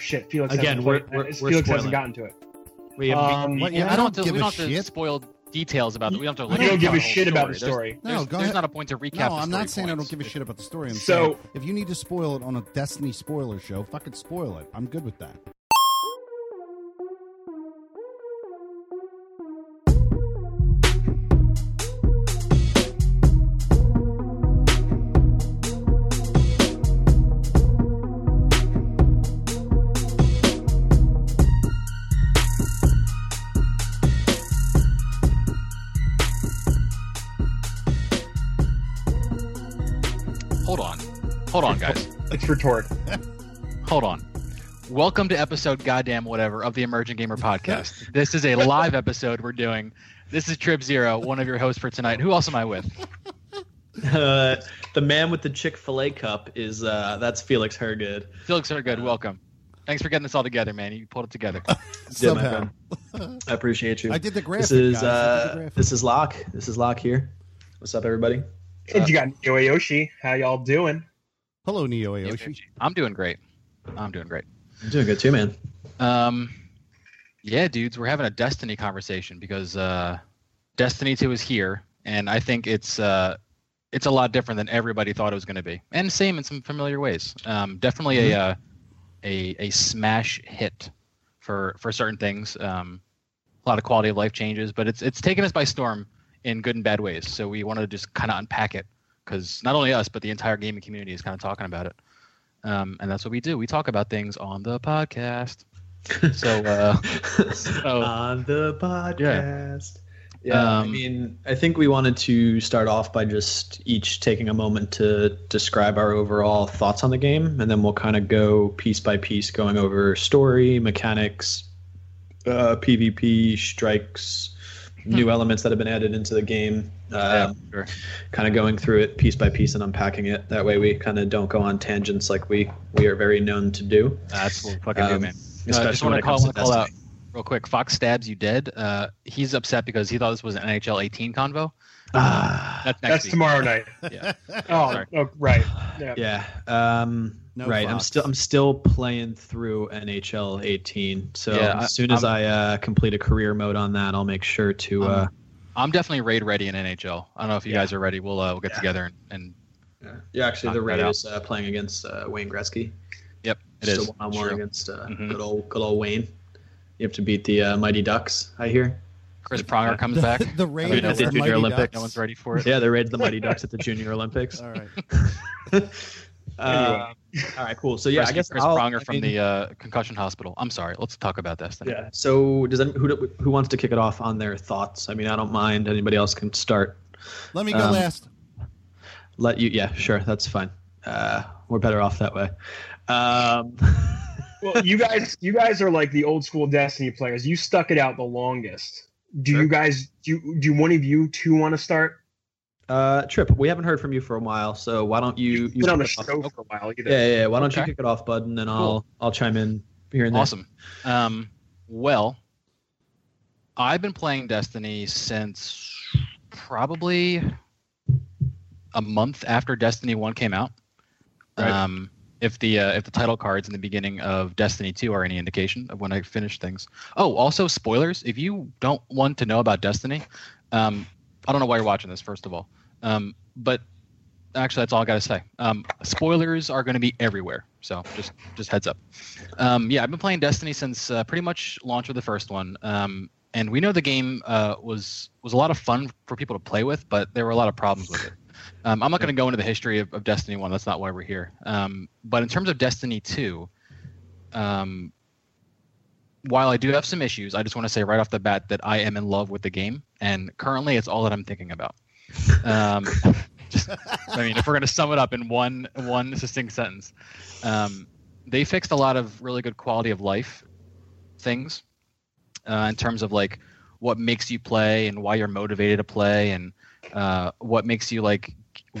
shit, Felix. Again, hasn't we're- we're- uh, we're Felix hasn't gotten to it. We, Um, we, What, we- yeah, I I don't don't have to, give we don't have to shit. spoil details about it. We don't have to. I recap don't give a the whole shit about the There's- story. No, There's, go there's ahead. not a point to recap. No, the I'm not saying I don't give a shit about the story. I'm So- saying if you need to spoil it on a Destiny spoiler show, fucking spoil it. I'm good with that. Retort. Hold on. Welcome to episode goddamn whatever of the Emerging Gamer podcast. This is a live episode we're doing. This is Trip Zero, one of your hosts for tonight. Who else am I with? uh, the man with the Chick Fil A cup is uh, that's Felix Hergood. Felix are good. Welcome. Thanks for getting this all together, man. You pulled it together. Yeah, my Somehow. friend. I appreciate you. I did the graphic. this is guys. I did the uh, graphic. this is Locke. This is Locke here. What's up, everybody? And you got Neo Yoshi. How y'all doing? Hello, Neo Aoshi. I'm doing great. I'm doing great. I'm doing good too, man. Um, yeah, dudes, we're having a Destiny conversation because uh, Destiny 2 is here, and I think it's uh, it's a lot different than everybody thought it was going to be, and same in some familiar ways. Um, definitely a, uh, a a smash hit for for certain things. Um, a lot of quality of life changes, but it's it's taken us by storm in good and bad ways. So we wanted to just kind of unpack it because not only us, but the entire gaming community is kind of talking about it. Um, and that's what we do. We talk about things on the podcast. So, uh, so- on the podcast. Yeah, I Um, mean, I think we wanted to start off by just each taking a moment to describe our overall thoughts on the game, and then we'll kind of go piece by piece, going over story, mechanics, uh, PvP, strikes, new elements that have been added into the game. yeah, Um, sure. kind of going through it piece by piece and unpacking it. That way, we kind of don't go on tangents like we we are very known to do. that's what we fucking do, Um, man. Uh, Especially just want to call, to wanna call out real quick. Fox stabs you dead. Uh, he's upset because he thought this was an NHL 18 convo. Ah, That's next That's tomorrow night. Yeah. Oh, oh right. Yeah. yeah. Um, No right. I'm still I'm still playing through NHL 18. So Yeah, as soon as I'm- I uh, complete a career mode on that, I'll make sure to. Uh, I'm definitely raid ready in NHL. I don't know if you Yeah. guys are ready. We'll uh, we'll get Yeah. together and, and yeah, actually, the that raid is uh, playing against uh, Wayne Gretzky. yep, it Just is. one-on-one against uh, Mhm. good old good old Wayne. You have to beat the uh, Mighty Ducks. I hear. Chris Pronger comes the, back. the I raid mean, of at the the Junior Mighty Olympic, Ducks. no one's ready for it. Yeah, they raided the Mighty Ducks at the Junior Olympics. All right. Uh, all right, cool. So yeah, I guess Chris I'll- Pronger I from mean- the uh, concussion hospital. I'm sorry. Let's talk about Destiny. Yeah. So does any, who who wants to kick it off on their thoughts? I mean, I don't mind. Anybody else can start. Let me go Um, last. Let you. Yeah, sure. That's fine. Uh, we're better off that way. Um, Well, you guys, you guys are like the old school Destiny players. You stuck it out the longest. Do Sure. you guys? Do do one of you two want to start? Uh, Trip, we haven't heard from you for a while, so why don't you? you Been on the it off? show for a while either. Yeah, yeah, yeah. Why don't you kick it off, bud, and then I'll Cool. I'll chime in here and there. Awesome. Um, well, I've been playing Destiny since probably a month after Destiny One came out. Right. Um, if the uh, if the title cards in the beginning of Destiny Two are any indication of when I finished things. Oh, also spoilers. If you don't want to know about Destiny, um, I don't know why you're watching this. First of all, um, but actually, that's all I got to say. Um, spoilers are going to be everywhere. So just just heads up. Um, yeah, I've been playing Destiny since uh, pretty much launch of the first one. Um, and we know the game uh, was was a lot of fun for people to play with, but there were a lot of problems with it. Um, I'm not going to go into the history of, of Destiny One. That's not why we're here. Um, but in terms of Destiny Two, um, while I do have some issues, I just want to say right off the bat that I am in love with the game, and currently it's all that I'm thinking about. Um, just, I mean, if we're going to sum it up in one one succinct sentence, um, they fixed a lot of really good quality of life things uh, in terms of like what makes you play and why you're motivated to play and uh, what makes you like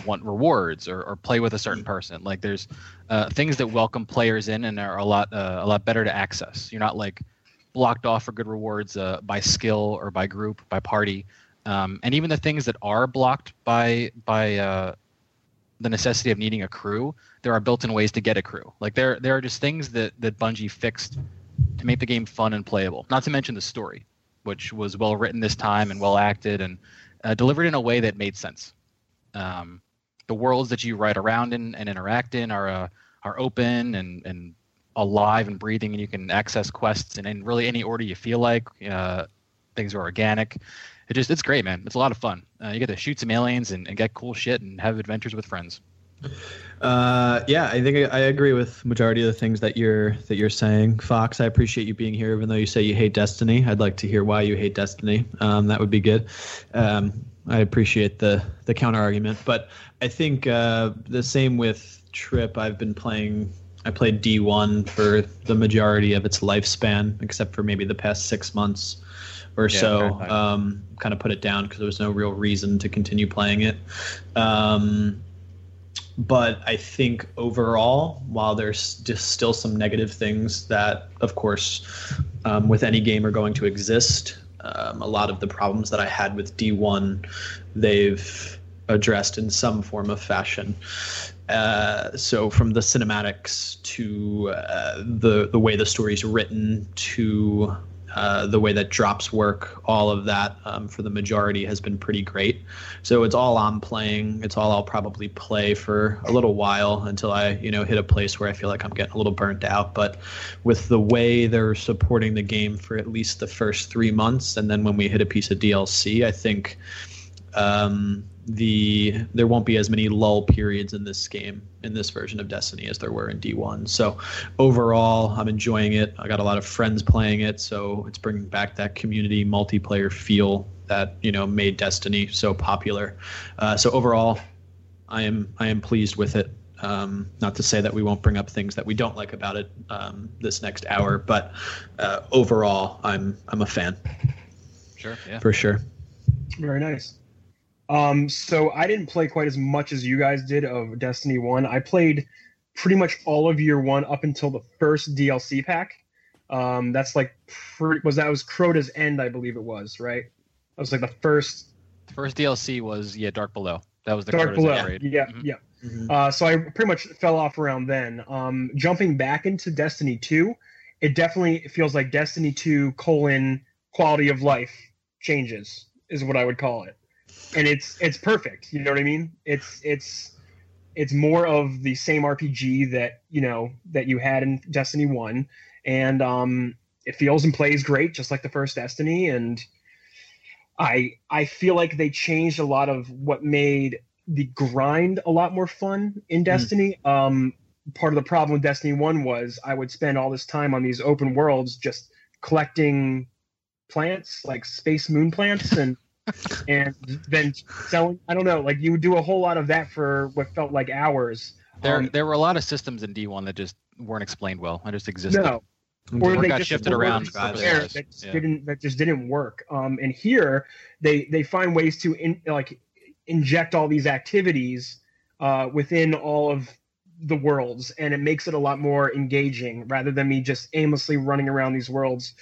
want rewards or, or play with a certain person. Like there's uh, things that welcome players in and are a lot uh, a lot better to access. You're not like blocked off for good rewards uh, by skill or by group by party um, and even the things that are blocked by by uh, the necessity of needing a crew, there are built-in ways to get a crew. Like there there are just things that that Bungie fixed to make the game fun and playable. Not to mention the story, which was well written this time and well acted and uh, delivered in a way that made sense. Um, the worlds that you ride around in and interact in are uh, are open and and alive and breathing, and you can access quests in, in really any order you feel like. Uh, things are organic. It just it's great, man. It's a lot of fun. Uh, you get to shoot some aliens and, and get cool shit and have adventures with friends. Uh, yeah, I think I, I agree with majority of the things that you're that you're saying, Fox. I appreciate you being here, even though you say you hate Destiny. I'd like to hear why you hate Destiny. Um, that would be good. Um, I appreciate the the counter argument, but I think uh, the same with Trip. I've been playing. I played D1 for the majority of its lifespan, except for maybe the past six months or Yeah, so. Um, kind of put it down because there was no real reason to continue playing it. Um, but I think overall, while there's just still some negative things that, of course, um, with any game are going to exist, um, a lot of the problems that I had with D1, they've addressed in some form of fashion. Uh, so from the cinematics to uh, the the way the story's written to uh, the way that drops work, all of that um, for the majority has been pretty great. So it's all I'm playing. It's all I'll probably play for a little while until I, you know, hit a place where I feel like I'm getting a little burnt out. But with the way they're supporting the game for at least the first three months, and then when we hit a piece of DLC, I think um, the there won't be as many lull periods in this game in this version of Destiny as there were in D1. So overall, I'm enjoying it. I got a lot of friends playing it, so it's bringing back that community multiplayer feel that you know made Destiny so popular. Uh, so overall, I am I am pleased with it. Um, not to say that we won't bring up things that we don't like about it um, this next hour, but uh, overall, I'm I'm a fan Sure. Yeah. for sure. Very nice. Um, so I didn't play quite as much as you guys did of Destiny One. I played pretty much all of Year One up until the first DLC pack. Um, that's like pre- was that was Crota's End, I believe it was, right? That was like the first The first DLC was yeah, Dark Below. That was the Dark Crota's Below. upgrade. Yeah, Mhm. yeah. Uh, so I pretty much fell off around then. Um, jumping back into Destiny 2, it definitely feels like Destiny 2 colon quality of life changes is what I would call it, and it's it's perfect. You know what I mean? It's it's it's more of the same RPG that you know that you had in Destiny 1, and um, it feels and plays great, just like the first Destiny, and. I I feel like they changed a lot of what made the grind a lot more fun in Destiny. Um, part of the problem with Destiny One was I would spend all this time on these open worlds just collecting plants, like space moon plants, and and then selling. I don't know, like you would do a whole lot of that for what felt like hours. There, Um, there were a lot of systems in D1 that just weren't explained well. I just existed. no, Or they got shifted around that just Yeah. didn't that just didn't work. Um, and here they they find ways to in, like inject all these activities uh, within all of the worlds, and it makes it a lot more engaging rather than me just aimlessly running around these worlds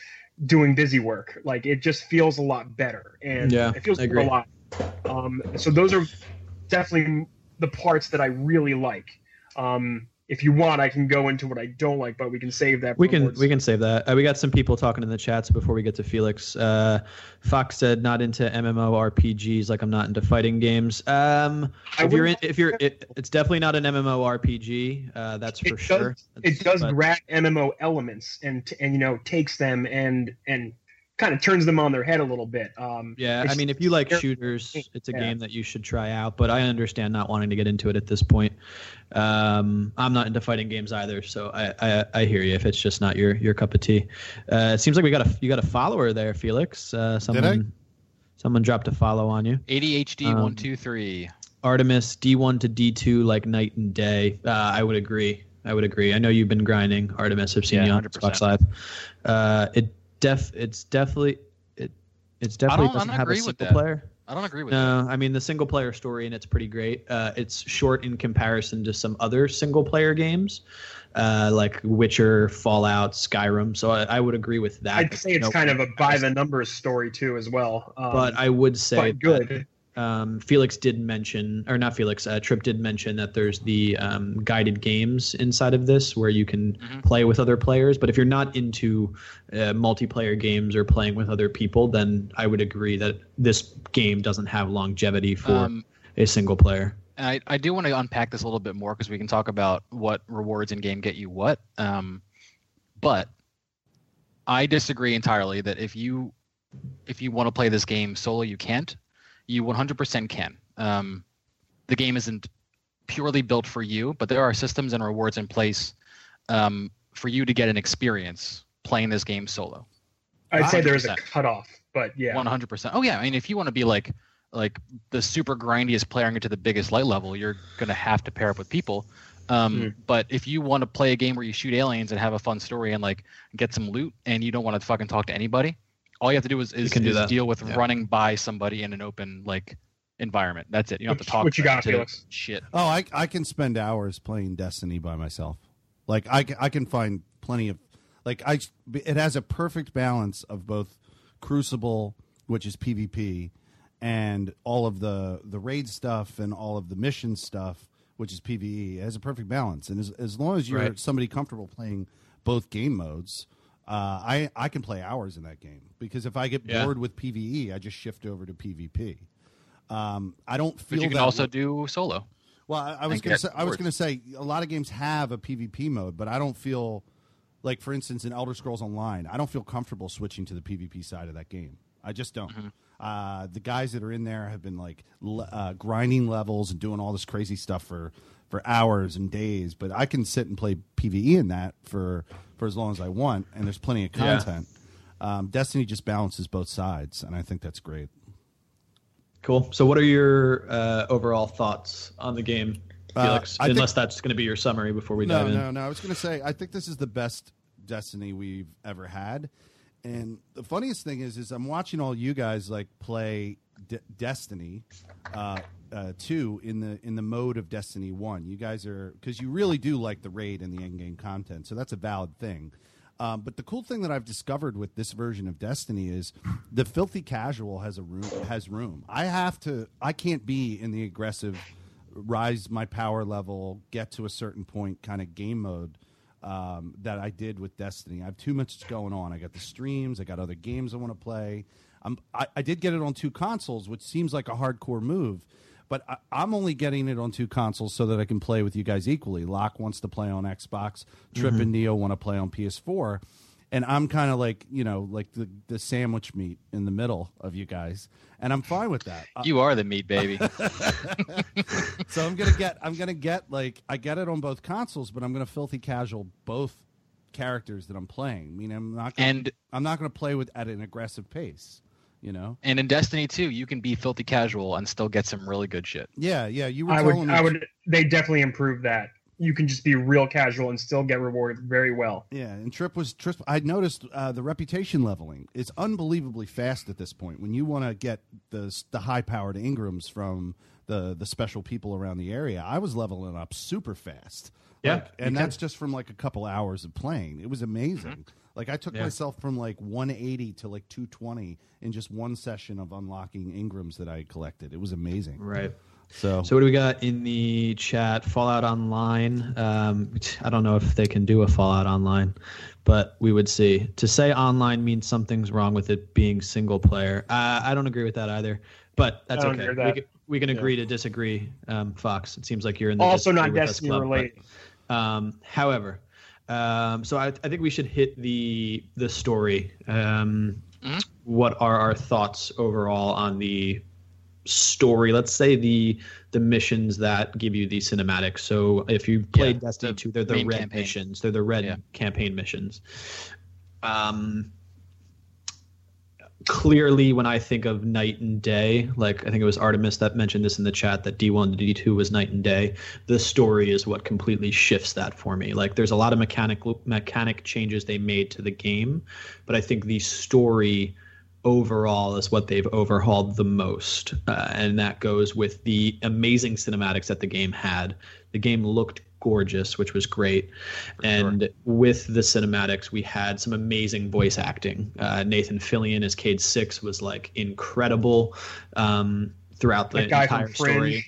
doing busy work. Like it just feels a lot better, and Yeah, it feels a lot. Um, so those are definitely the parts that I really like. Um, if you want, I can go into what I don't like, but we can save that. We can we can save that. Uh, we got some people talking in the chats before we get to Felix. Uh, Fox said not into MMORPGs like I'm not into fighting games. Um, if you're in, if you're it, it's definitely not an MMORPG. Uh, that's for It sure. it does But- grab MMO elements and and you know takes them and and kind of turns them on their head a little bit. Um, Yeah, I mean, if you like shooters, it's a Yeah. game that you should try out. But I understand not wanting to get into it at this point. Um, I'm not into fighting games either, so I, I I hear you. If it's just not your your cup of tea, uh, it seems like we got a you got a follower there, Felix. Uh, someone someone dropped a follow on you. ADHD Um, one two three. Artemis D1 to D2 like night and day. Uh, I would agree. I would agree. I know you've been grinding Artemis. I've seen Yeah, you on 100%. Xbox Live. Uh, it def it's definitely it it's definitely don't- I doesn't don't have a agree with single that. player. I don't agree with that. No, I mean the single player story and it's pretty great. Uh, it's short in comparison to some other single player games, uh, like Witcher, Fallout, Skyrim. So I, I would agree with that. I'd say it's No- kind of a by the numbers story too as well. Um, but I would say but good. Um, Felix did mention, or not Felix, uh, Trip did mention that there's the um, guided games inside of this where you can Mhm. play with other players. But if you're not into uh, multiplayer games or playing with other people, then I would agree that this game doesn't have longevity for Um, a single player. I, I do want to unpack this a little bit more because we can talk about what rewards in game get you what. Um, but I disagree entirely that if you if you want to play this game solo, you can't. You 100% can. Um, the game isn't purely built for you, but there are systems and rewards in place um, for you to get an experience playing this game solo. I'd say there is a 100%. cutoff, but yeah. One hundred percent. Oh yeah. I mean, if you want to be like like the super grindiest player and get to the biggest light level, you're gonna have to pair up with people. Um, Mm. But if you want to play a game where you shoot aliens and have a fun story and like get some loot, and you don't want to fucking talk to anybody, all you have to do is is, can do is that. deal with Yeah. running by somebody in an open like environment. That's it. You don't have to talk. what you to- got, to Felix? Shit. Oh, I I can spend hours playing Destiny by myself. Like I I can find plenty of like I it has a perfect balance of both Crucible, which is PvP, and all of the the raid stuff and all of the mission stuff, which is PvE. It has a perfect balance, and as as long as you're Right. somebody comfortable playing both game modes. Uh, I I can play hours in that game because if I get Yeah. bored with PVE, I just shift over to PvP. Um, I don't feel But you can also way- do solo. well, I, I was going to say I was to say a lot of games have a PvP mode, but I don't feel like, for instance, in Elder Scrolls Online, I don't feel comfortable switching to the PvP side of that game. I just don't. Mm-hmm. Uh, the guys that are in there have been like le- uh, grinding levels and doing all this crazy stuff for for hours and days. But I can sit and play PVE in that for for as long as I want, and there's plenty of Yeah. content. Um, Destiny just balances both sides, and I think that's great. Cool. So, what are your uh, overall thoughts on the game, Uh, Felix? I think- Unless that's going to be your summary before we no, dive in. No, no, I was going to say I think this is the best Destiny we've ever had. And the funniest thing is, is I'm watching all you guys like play D- Destiny uh, uh, two in the in the mode of Destiny one. You guys are because you really do like the raid and the end game content, so that's a valid thing. Um, but the cool thing that I've discovered with this version of Destiny is the filthy casual has a room has room. I have to. I can't be in the aggressive rise my power level, get to a certain point kind of game mode um, that I did with Destiny. I have too much going on. I got the streams, I got other games I want to play. I'm, I, I did get it on two consoles, which seems like a hardcore move, but I, I'm only getting it on two consoles so that I can play with you guys equally. Locke wants to play on Xbox, Trip mm-hmm. and Neo want to play on PS4. And I'm kind of like, you know, like the, the sandwich meat in the middle of you guys. And I'm fine with that. You are the meat baby. so I'm gonna get I'm gonna get like I get it on both consoles, but I'm gonna filthy casual both characters that I'm playing. I mean, I'm not gonna, and I'm not gonna play with at an aggressive pace. You know? and in Destiny 2, you can be filthy casual and still get some really good shit. Yeah, yeah. You were I telling would, me. I would. They definitely improved that. You can just be real casual and still get rewarded very well. Yeah, and Trip was Trip. I noticed uh, the reputation leveling is unbelievably fast at this point. When you want to get the the high powered engrams from the the special people around the area, I was leveling up super fast. Yeah, Like, and that's just from like a couple hours of playing. It was amazing. Mm-hmm. Like I took Yeah. myself from like 180 to like 220 in just one session of unlocking engrams that I collected. It was amazing. Right. So, So what do we got in the chat? Fallout Online. Um, I don't know if they can do a Fallout Online, but we would see. To say online means something's wrong with it being single player. Uh, I don't agree with that either, but that's okay. that. We can, we can agree to disagree. Um, Fox. It seems like you're in the Also, not disagree with us Destiny club, but- Um, however, um, so I, I think we should hit the the story. Um, Mhm. What are our thoughts overall on the story? Let's say the the missions that give you the cinematics. So if you played Yeah, Destiny the two, they're the red campaign. missions. They're the red Yeah. campaign missions. Um, clearly when I think of night and day, like I think it was Artemis that mentioned this in the chat that D1 to D2 was night and day. The story is what completely shifts that for me. Like there's a lot of mechanic mechanic changes they made to the game, but I think the story overall is what they've overhauled the most, uh, and that goes with the amazing cinematics that the game had. The game looked gorgeous, which was great, and with the cinematics, we had some amazing voice acting. Uh, Nathan Fillion as Cayde Six was like incredible. Um, throughout the entire story.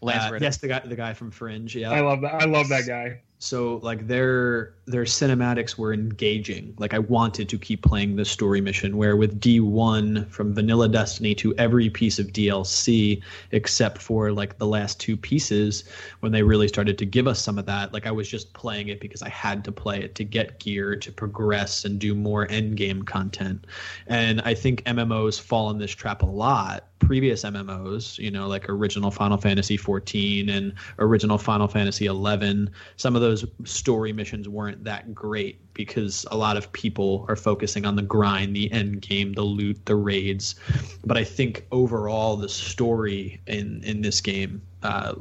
Lance Uh, yes, the guy the guy from Fringe. Yeah. I love that. I love that guy. So like their their cinematics were engaging. Like I wanted to keep playing the story mission. Where with D1 from Vanilla Destiny to every piece of DLC except for like the last two pieces when they really started to give us some of that. Like I was just playing it because I had to play it to get gear to progress and do more end game content. And I think MMOs fall in this trap a lot. Previous MMOs, you know, like original Final Fantasy 14 and original Final Fantasy 11, some of those story missions weren't that great because a lot of people are focusing on the grind, the end game, the loot, the raids. But I think overall the story in in this game uh,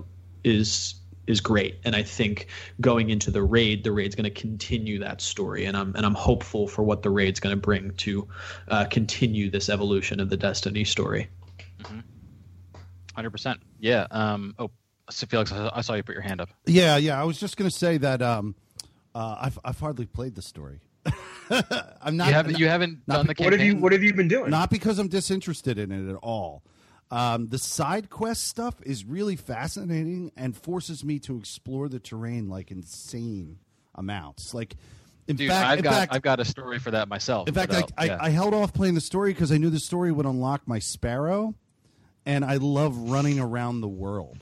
is is great and i think going into the raid the raid's going to continue that story and i'm and i'm hopeful for what the raid's going to bring to uh, continue this evolution of the destiny story Hundred percent. Yeah. Um. Oh, so Felix, I I saw you put your hand up. Yeah, yeah. I was just going to say that um, uh, I've I've hardly played the story. I'm not. you haven't. You haven't not done the What have you What have you been doing? not because I'm disinterested in it at all. Um, the side quest stuff is really fascinating and forces me to explore the terrain like insane amounts. Like, in Dude, fact, I've in got fact, I've got a story for that myself. in fact, I, yeah. I, I held off playing the story because I knew the story would unlock my sparrow, and I love running around the world.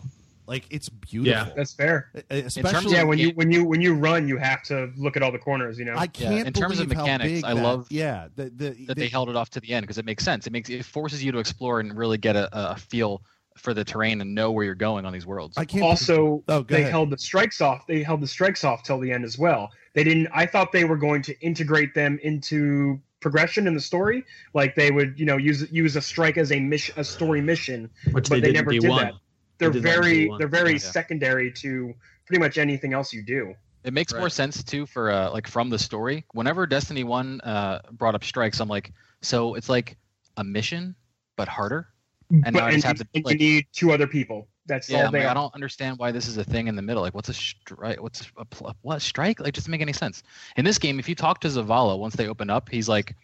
Like it's beautiful. Yeah, That's fair. Especially, Yeah, when you when you when you run, you have to look at all the corners. You know. I can't in terms of mechanics, I that- love yeah the, the, that the- they held it off to the end because it makes sense. It makes it forces you to explore and really get a, a feel for the terrain and know where you're going on these worlds. I can't also Oh, they ahead. held the strikes off they held the strikes off till the end as well they didn't i thought they were going to integrate them into progression in the story like they would you know use use a strike as a mission a story mission which But they, they never did D1. that. They're did that in very they're very Yeah. secondary to pretty much anything else you do It makes more sense too for uh, like from the story. Whenever Destiny One uh, brought up strikes, I'm like, so it's like a mission but harder. And but now I just and, have to, like- you need two other people that's Yeah, all I'm they like, I don't understand why this is a thing in the middle. Like, what's a strike? What's a pl- what strike? Like, doesn't make any sense. In this game, if you talk to Zavala once they open up, he's like,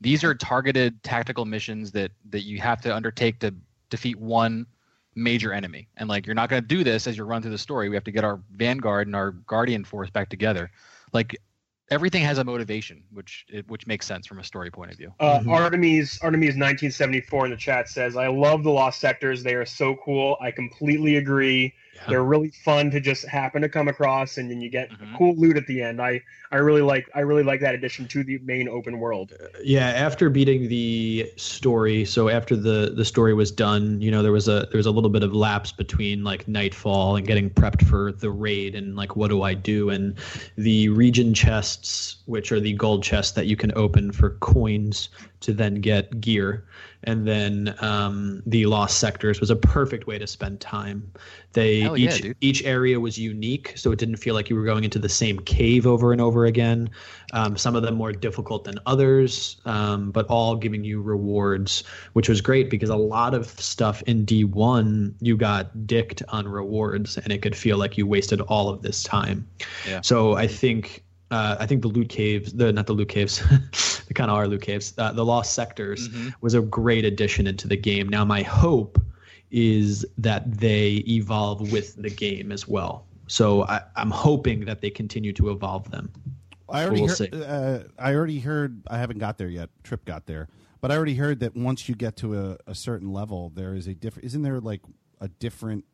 these are targeted tactical missions that that you have to undertake to defeat one major enemy. And like, you're not going to do this as you run through the story. We have to get our vanguard and our guardian force back together. Like, everything has a motivation, which which makes sense from a story point of view. Uh, Mhm. Artemis Artemis 1974 in the chat says, "I love the Lost Sectors. They are so cool. I completely agree. Yeah. They're really fun to just happen to come across, and then you get Mhm. cool loot at the end. I I really like I really like that addition to the main open world. yeah after beating the story so after the the story was done you know there was a there was a little bit of lapse between like nightfall and getting prepped for the raid and like what do i do and the region chests which are the gold chests that you can open for coins to then get gear and then um, the lost sectors was a perfect way to spend time they Hell each dude. each area was unique so it didn't feel like you were going into the same cave over and over again um, some of them more difficult than others, um, but all giving you rewards, which was great because a lot of stuff in D1 you got dicked on rewards, and it could feel like you wasted all of this time. Yeah. So I think. Uh, I think the loot caves, the not the loot caves, they kind of are loot caves. Uh, the lost sectors Mhm. was a great addition into the game. Now my hope is that they evolve with the game as well. So I, I'm hoping that they continue to evolve them. I already We'll heard. Uh, I already heard. I haven't got there yet. Trip got there, but I already heard that once you get to a, a certain level, there is a different. Isn't there like a different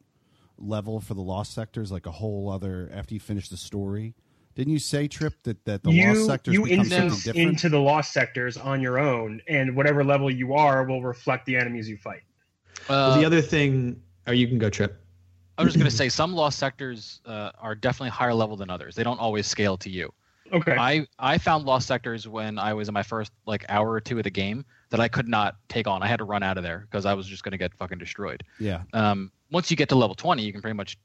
level for the lost sectors? Like a whole other after you finish the story. Didn't you say Trip that that the lost you sectors you become something instance different? into the Lost Sectors on your own, and whatever level you are will reflect the enemies you fight. Well, Uh, the other thing, or you can go trip. I was just gonna say some lost sectors uh, are definitely higher level than others. They don't always scale to you. Okay. I I found lost sectors when I was in my first like hour or two of the game that I could not take on. I had to run out of there because I was just gonna get fucking destroyed. yeah, Um, once you get to level twenty, you can pretty much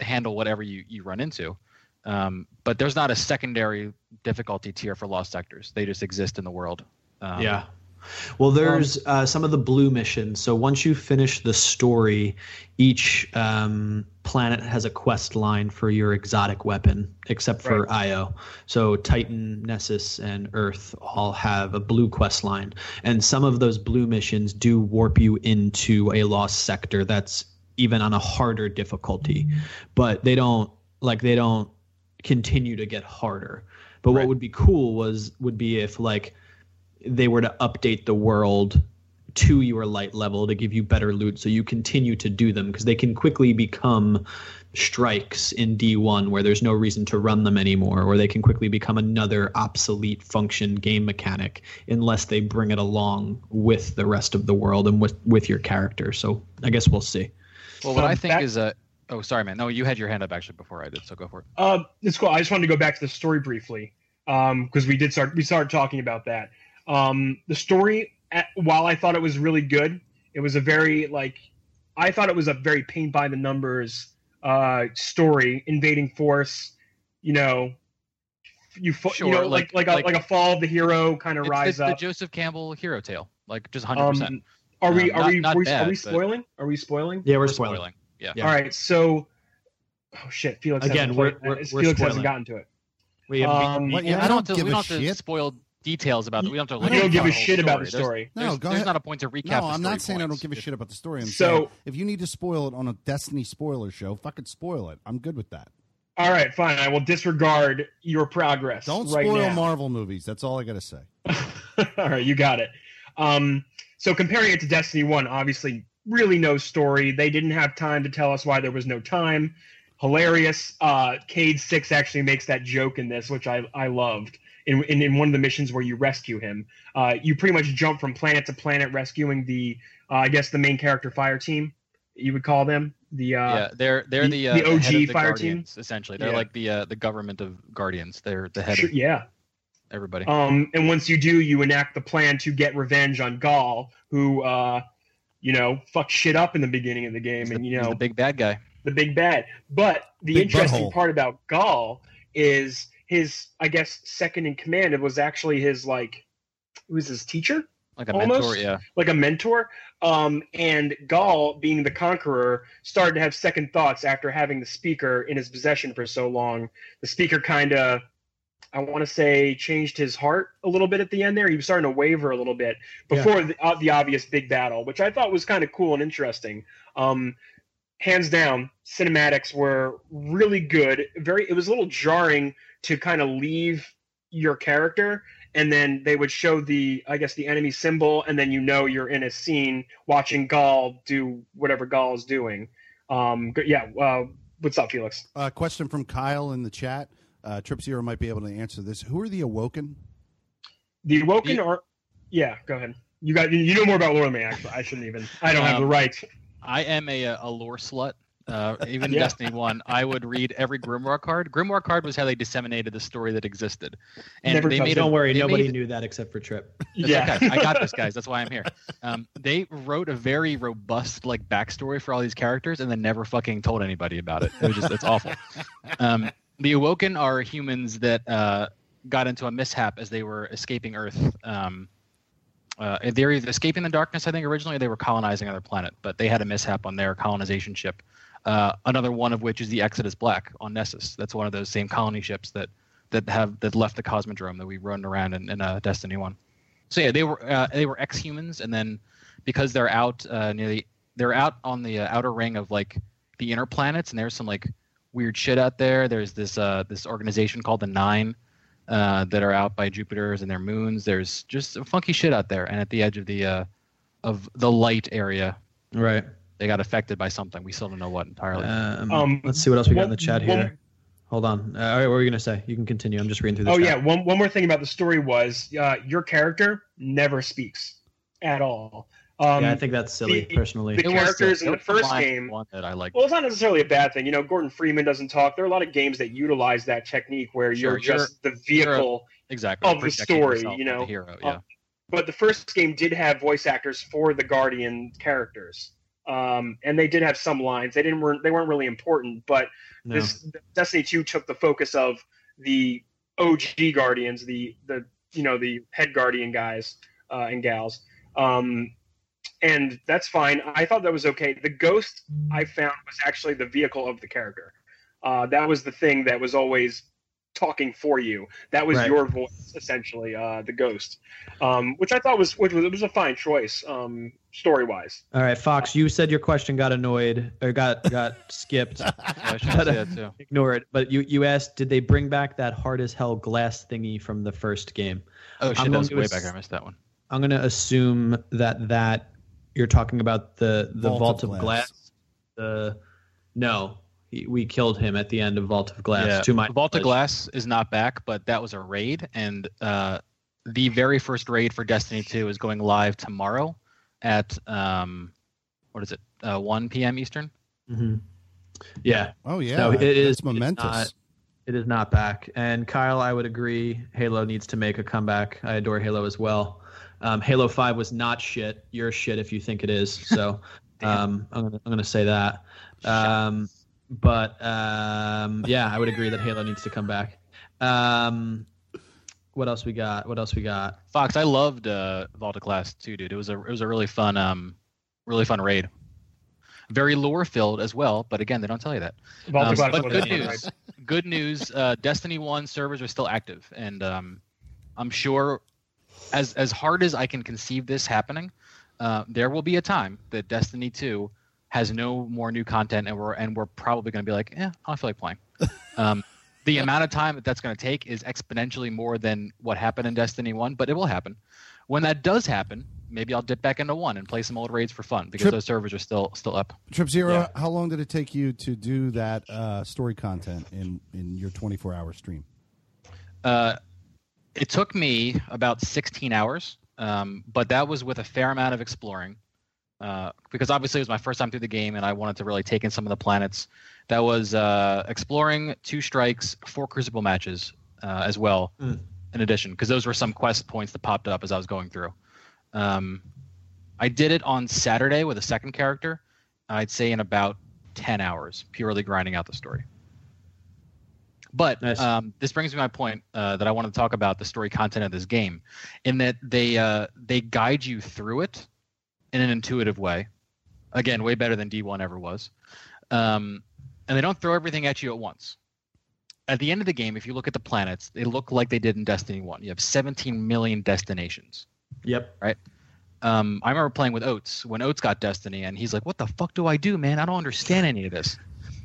handle whatever you you run into. Um, but there's not a secondary difficulty tier for lost sectors. They just exist in the world. Um, yeah. Well, there's uh, some of the blue missions. So once you finish the story, each um, planet has a quest line for your exotic weapon, except for Io. So Titan, Nessus, and Earth all have a blue quest line, and some of those blue missions do warp you into a lost sector that's even on a harder difficulty, but they don't like they don't continue to get harder. But Right. what would be cool was would be if like they were to update the world to your light level to give you better loot so you continue to do them because they can quickly become strikes in D1 where there's no reason to run them anymore or they can quickly become another obsolete function game mechanic unless they bring it along with the rest of the world and with with your character so I guess we'll see Well, what Um, I think back- is a. Oh, sorry, man. No, you had your hand up actually before I did, so go for it. Um, it's cool. I just wanted to go back to the story briefly because we did start we started talking about that. Um, the story, at, while I thought it was really good, it was a very like I thought it was a very paint by the numbers uh, story. Invading force, you know, you fo- Sure, you know like like- like, like- a, like a fall of the hero kind of It's, rise it's the. Joseph Campbell hero tale, like just hundred percent. Um, are we Um, are we not- are we, not are we spoiling? Are we spoiling? yeah we're, We're spoiling, spoiling. Yeah. Yeah. All right, so oh shit, Felix Again, hasn't we're- we're- Felix we're hasn't gotten to it. We have, Um, What, Yeah, yeah, I I don't don't have to, give we a don't have to shit. spoil details about it. We don't have to. You like, don't give a the whole shit about the There's- story. No, There's, go there's ahead. not a point to recap. No, the I'm not story saying I don't give a shit about the story. I'm So- saying if you need to spoil it on a Destiny spoiler show, fucking spoil it. I'm good with that. All right, fine. I will disregard your progress. Don't right spoil now. Marvel movies. That's all I got to say. All right, you got it. Um, so comparing it to Destiny One, obviously, really no story. They didn't have time to tell us why there was no time. Hilarious. Uh, Cayde Six actually makes that joke in this, which I I loved. In, in, in one of the missions where you rescue him, uh, you pretty much jump from planet to planet rescuing the, uh, I guess the main character fire team, you would call them. The uh, yeah, they're they're the- the, uh, the OG the fire team? Essentially. They're Yeah. like the uh, the government of Guardians. They're the head sure- of yeah. everybody. Um, and once you do, you enact the plan to get revenge on Ghaul, who, uh, you know, fuck shit up in the beginning of the game, He's and the, you know, the big bad guy. the big bad. But the Big interesting butthole. part about Ghaul is his, I guess, second in command. It was actually his like, who was his teacher, Like a Almost. mentor, yeah. like a mentor. Um, and Ghaul, being the conqueror, started to have second thoughts after having the speaker in his possession for so long. The speaker kind of, I want to say, changed his heart a little bit at the end there. He was starting to waver a little bit before the, uh, the obvious big battle, which I thought was kind of cool and interesting. Um, hands down, cinematics were really good. Very, it was a little jarring to kind of leave your character and then they would show the i guess the enemy symbol and then you know you're in a scene watching ghaul do whatever ghaul is doing um yeah uh, what's up felix Uh, question from Kyle in the chat. Uh, Trip Zero might be able to answer this. Who are the Awoken? the awoken The- are yeah go ahead you got you know more about lord Maniac, but i shouldn't even i don't have the Um, right I am a, a lore slut. Uh, even in Yeah. Destiny One, I would read every Grimoire card. Grimoire card was how they disseminated the story that existed, and Never they made don't worry they nobody made- knew that except for Trip yeah okay. I got this, guys. That's why I'm here. Um, they wrote a very robust like backstory for all these characters, and then never fucking told anybody about it. It was just it's awful. Um, the Awoken are humans that uh, got into a mishap as they were escaping Earth. Um, uh, they were either escaping the darkness, I think, originally, or they were colonizing another planet. But they had a mishap on their colonization ship. Uh, another one of which is the Exodus Black on Nessus. That's one of those same colony ships that that have that left the Cosmodrome that we run around in, in uh, Destiny One. So yeah, they were uh, they were ex-humans, and then because they're out uh, near the they're out on the uh, outer ring of like the inner planets, and there's some like weird shit out there. There's this uh, this organization called the Nine uh, that are out by Jupiter's and their moons. There's just some funky shit out there, and at the edge of the uh, of the light area, right they got affected by something. We still don't know what entirely. um, Um, let's see what else we got in the chat one- here hold on uh, all right what were you gonna say you can continue i'm just reading through the oh chat. yeah one, one more thing about the story was uh, your character never speaks at all um, yeah i think that's silly the- personally the It was characters still- in the first game one that I like. Well, it's not necessarily a bad thing. You know, Gordon Freeman doesn't talk. There are a lot of games that utilize that technique where Sure, you're just the you're a- vehicle. exactly of the story, you as the know, hero. uh, Yeah, But the first game did have voice actors for the Guardian characters, um, and they did have some lines. They didn't weren't they weren't really important, but no. this Destiny Two took the focus of the OG Guardians, the the you know the head Guardian guys uh, and gals, um, and that's fine. I thought that was okay. The ghost I found was actually the vehicle of the character. Uh, that was the thing that was always talking for you. That was Right. your voice, essentially, uh, the ghost, um, which I thought was which was it was a fine choice, um, story wise. All right, Fox, you said your question got annoyed or got got skipped. Yeah, I should say that too. Ignore it. But you you asked, did they bring back that hard as hell glass thingy from the first game? Oh I'm shit, that was way ass- back. I missed that one. I'm gonna assume that that you're talking about the the Vault vault, of of, Glass. glass. The no, he, we killed him at the end of Vault of Glass. yeah, To my Vault of. Glass is not back, but that was a raid, and uh, the very first raid for Destiny 2 is going live tomorrow at um, what is it? Uh, 1 p.m. Eastern. Mhm. Yeah, Oh yeah, No, it that's is- it's momentous. not- it is not back. And Kyle, I would agree. Halo needs to make a comeback. I adore Halo as well. Um, Halo Five was not shit. You're shit if you think it is. So um, I'm gonna I'm gonna say that. Um, but um, yeah, I would agree that Halo needs to come back. Um, what else we got? What else we got? Fox, I loved uh, Vault of Glass too, dude. It was a it was a really fun um, really fun raid. Very lore filled as well, but again, they don't tell you that. Vault of Um, but good news. Good news. Uh, Destiny One servers are still active, and um, I'm sure, as as hard as I can conceive this happening, uh, there will be a time that Destiny Two has no more new content, and we're and we're probably going to be like, yeah, I don't feel like playing. Um, the amount of time that that's going to take is exponentially more than what happened in Destiny One, but it will happen. When that does happen, maybe I'll dip back into one and play some old raids for fun because Trip- those servers are still still up. Trip Zero, Yeah. how long did it take you to do that uh, story content in in your 24 hour stream? Uh, it took me about 16 hours, um, but that was with a fair amount of exploring. Uh, because obviously it was my first time through the game and I wanted to really take in some of the planets. That was uh, exploring, two strikes, four crucible matches uh, as well, Mm. in addition, because those were some quest points that popped up as I was going through. Um, I did it on Saturday with a second character. I'd say in about 10 hours, purely grinding out the story. But Nice. um, this brings me to my point uh, that I want to talk about the story content of this game, in that they uh, they guide you through it in an intuitive way. Again, way better than D1 ever was. Um, and they don't throw everything at you at once. At the end of the game, if you look at the planets, they look like they did in Destiny 1. You have 17 million destinations. Yep. Right? Um, I remember playing with Oates when Oates got Destiny, and he's like, "What the fuck do I do, man? I don't understand any of this."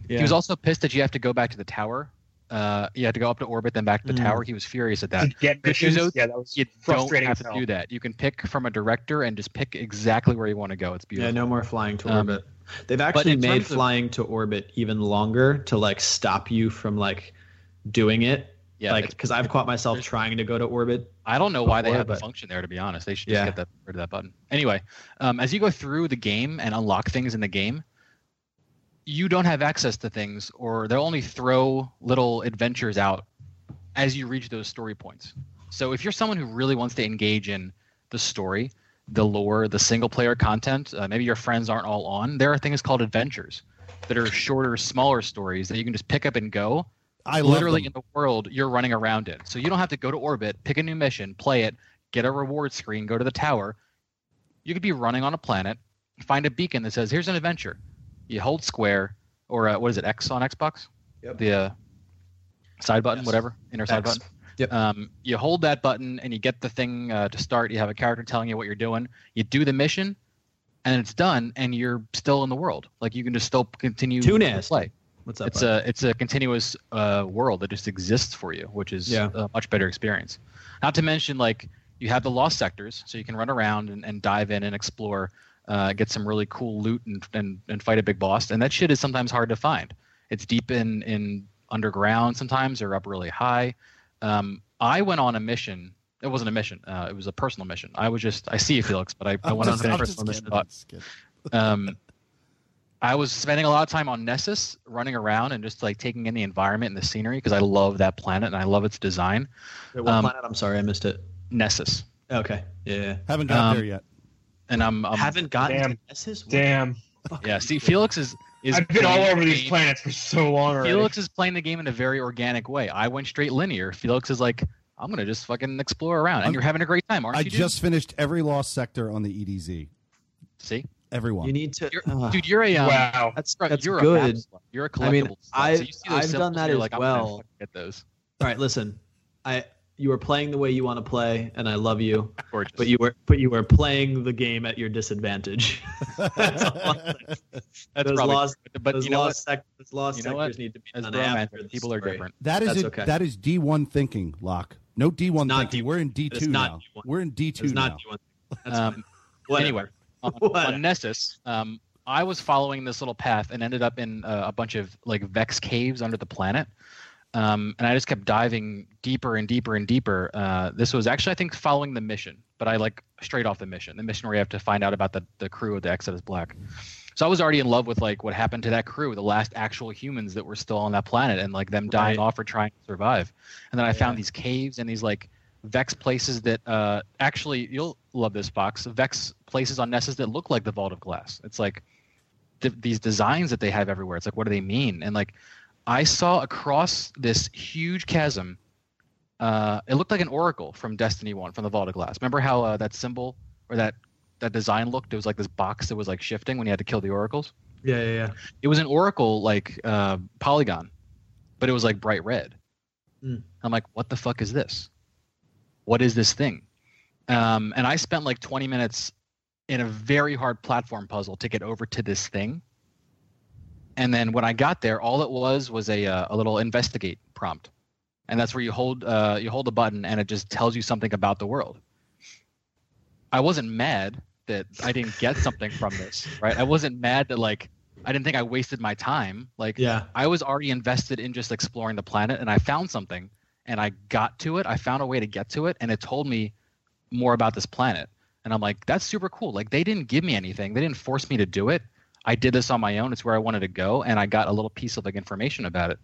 Yeah. He was also pissed that you have to go back to the tower. Uh, you had to go up to orbit, then back to the Mm. tower. He was furious at that. Get Good news, missions, yeah, that was You don't have to do that. You can pick from a director and just pick exactly where you want to go. It's beautiful. Yeah, no more flying to Um, orbit. They've actually made terms of- flying to orbit even longer to like stop you from like doing it. Yeah, like because I've caught myself trying to go to orbit. I don't know why they before, have the but- function there. To be honest, they should Yeah. get that rid of that button. Anyway, um, as you go through the game and unlock things in the game, you don't have access to things, or they'll only throw little adventures out as you reach those story points. So if you're someone who really wants to engage in the story, the lore, the single player content, uh, maybe your friends aren't all on. There are things called adventures that are shorter, smaller stories that you can just pick up and go I literally in the world you're running around in. So you don't have to go to orbit, pick a new mission, play it, get a reward screen, go to the tower. You could be running on a planet, find a beacon that says, "Here's an adventure." You hold square or uh, what is it, X on Xbox? Yep. The uh, side button, Yes. whatever, inner side button. Yep. Um, you hold that button and you get the thing uh, to start. You have a character telling you what you're doing. You do the mission, and it's done, and you're still in the world. Like you can just still continue to play What's up? it's bud? a it's a continuous uh, world that just exists for you, which is Yeah. a much better experience. Not to mention, like you have the lost sectors, so you can run around and, and dive in and explore, uh, get some really cool loot and, and and fight a big boss. And that shit is sometimes hard to find. It's deep in in underground sometimes or up really high. Um, I went on a mission. It wasn't a mission. Uh, it was a personal mission. I was just I see you, Felix, but I, I I'm went on just- a I'm personal just mission. but I'm just kidding. um, I was spending a lot of time on Nessus, running around and just like taking in the environment and the scenery because I love that planet and I love its design. Wait, what um, planet? I'm sorry, I missed it. Nessus, Okay. Yeah. Haven't got um, there yet. And I'm, I'm Haven't gotten Damn. to Nessus? What Damn, the yeah. See, Felix is is I've been all over the these game- planets for so long already. Felix is playing the game in a very organic way. I went straight linear. Felix is like, I'm gonna just fucking explore around, and I'm- you're having a great time, aren't I you? dude? just finished every lost sector on the EDZ. See, Everyone. You need to, you're, uh, dude, you're a um, wow. That's that's you're good. A you're a collectible. I mean. I've- so you see those I've done that as like, I'm well. get those. All right, listen. I you were playing the way you want to play, and I love you. Gorgeous. But you were but you were playing the game at your disadvantage. That's all I'm saying. That's those lost, but those you know lost, sec- those lost You know sectors what? need to be As done bromance, after the people are different. That is That's a, okay. that is D one thinking, Locke. No D one thinking. D1. We're in D two now. D1. We're in D two now. not one. That's Um, anyway, on, on Nessus, um, I was following this little path and ended up in uh, a bunch of like Vex caves under the planet. Um, and I just kept diving deeper and deeper and deeper. Uh, this was actually, I think, following the mission, but I like straight off the mission, the mission where you have to find out about the, the crew of the Exodus Black. So I was already in love with like what happened to that crew, the last actual humans that were still on that planet, and like them dying Right. off or trying to survive. And then I found these caves and these like Vex places that uh, actually you'll love this box. Vex places on Nessus that look like the Vault of Glass. It's like th- these designs that they have everywhere. It's like what do they mean? And like I saw across this huge chasm. Uh, it looked like an oracle from Destiny One, from the Vault of Glass. Remember how uh, that symbol or that that design looked? It was like this box that was like shifting when you had to kill the oracles. Yeah, yeah, yeah. It was an oracle like uh, polygon, but it was like bright red. Mm. I'm like, what the fuck is this? What is this thing? Um, and I spent like 20 minutes in a very hard platform puzzle to get over to this thing. And then when I got there, all it was was a uh, a little investigate prompt, and that's where you hold uh, you hold a button and it just tells you something about the world. I wasn't mad that I didn't get something from this, right? I wasn't mad that like I didn't think I wasted my time. Like Yeah. I was already invested in just exploring the planet and I found something and I got to it. I found a way to get to it and it told me more about this planet. And I'm like, that's super cool. Like they didn't give me anything. They didn't force me to do it. I did this on my own. It's where I wanted to go and I got a little piece of like information about it.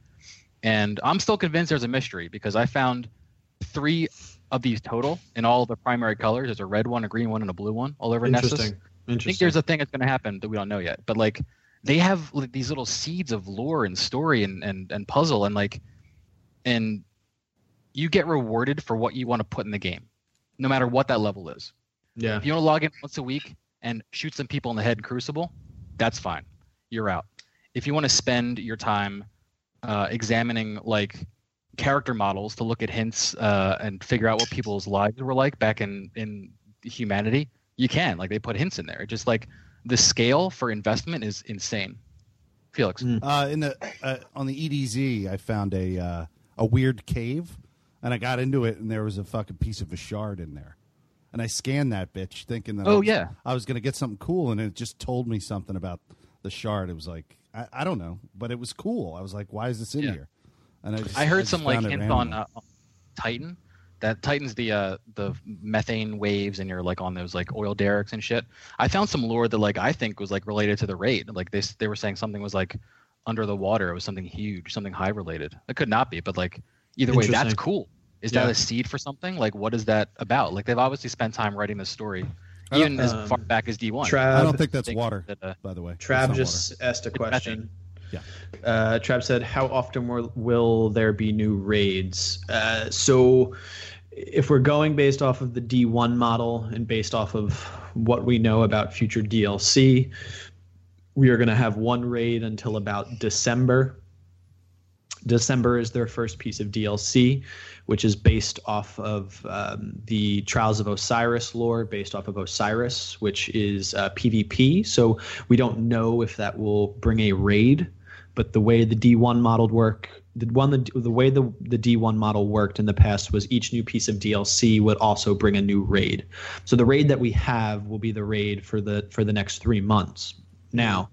And I'm still convinced there's a mystery because I found three of these total in all the primary colors. There's a red one, a green one, and a blue one all over Nessus. Interesting. I think there's a thing that's going to happen that we don't know yet. But like, they have like, these little seeds of lore and story and, and and puzzle and like, and you get rewarded for what you want to put in the game, no matter what that level is. yeah. If you want to log in once a week and shoot some people in the head in Crucible, that's fine. You're out. If you want to spend your time uh, examining like character models to look at hints uh, and figure out what people's lives were like back in in humanity, you can. Like they put hints in there. It just like the scale for investment is insane. Felix, Mm. Uh, in the uh, on the EDZ, I found a uh, a weird cave, and I got into it, and there was a fucking piece of a shard in there, and I scanned that bitch, thinking that I Oh, was, yeah. I was gonna get something cool, and it just told me something about the shard. It was like I, I don't know, but it was cool. I was like, why is this in Yeah. here? And I, just, I heard just some like found it on uh, Titan. That Titan's the uh, the methane waves, and you're like on those like oil derricks and shit. I found some lore that like I think was like related to the raid. Like they they were saying something was like under the water. It was something huge, something Hive related. It could not be, but like either way, that's cool. Is Yeah. that a seed for something? Like what is that about? Like they've obviously spent time writing this story, I don't- even as um, far back as D one. Trav, I don't think that's think water, that, uh, by the way. That's Trav not just asked a question. Yeah. Uh, Trav said, "How often will, will there be new raids?" Uh, so, if we're going based off of the D1 model and based off of what we know about future DLC, we are going to have one raid until about December. December is their first piece of DLC, which is based off of um, the Trials of Osiris lore, based off of Osiris, which is uh, PvP. So we don't know if that will bring a raid, but the way the D1 model work, the one the, the way the the D1 model worked in the past was each new piece of DLC would also bring a new raid. So the raid that we have will be the raid for the for the next three months. Now,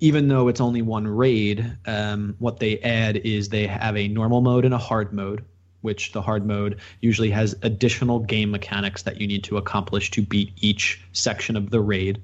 even though it's only one raid, um, what they add is they have a normal mode and a hard mode, which the hard mode usually has additional game mechanics that you need to accomplish to beat each section of the raid.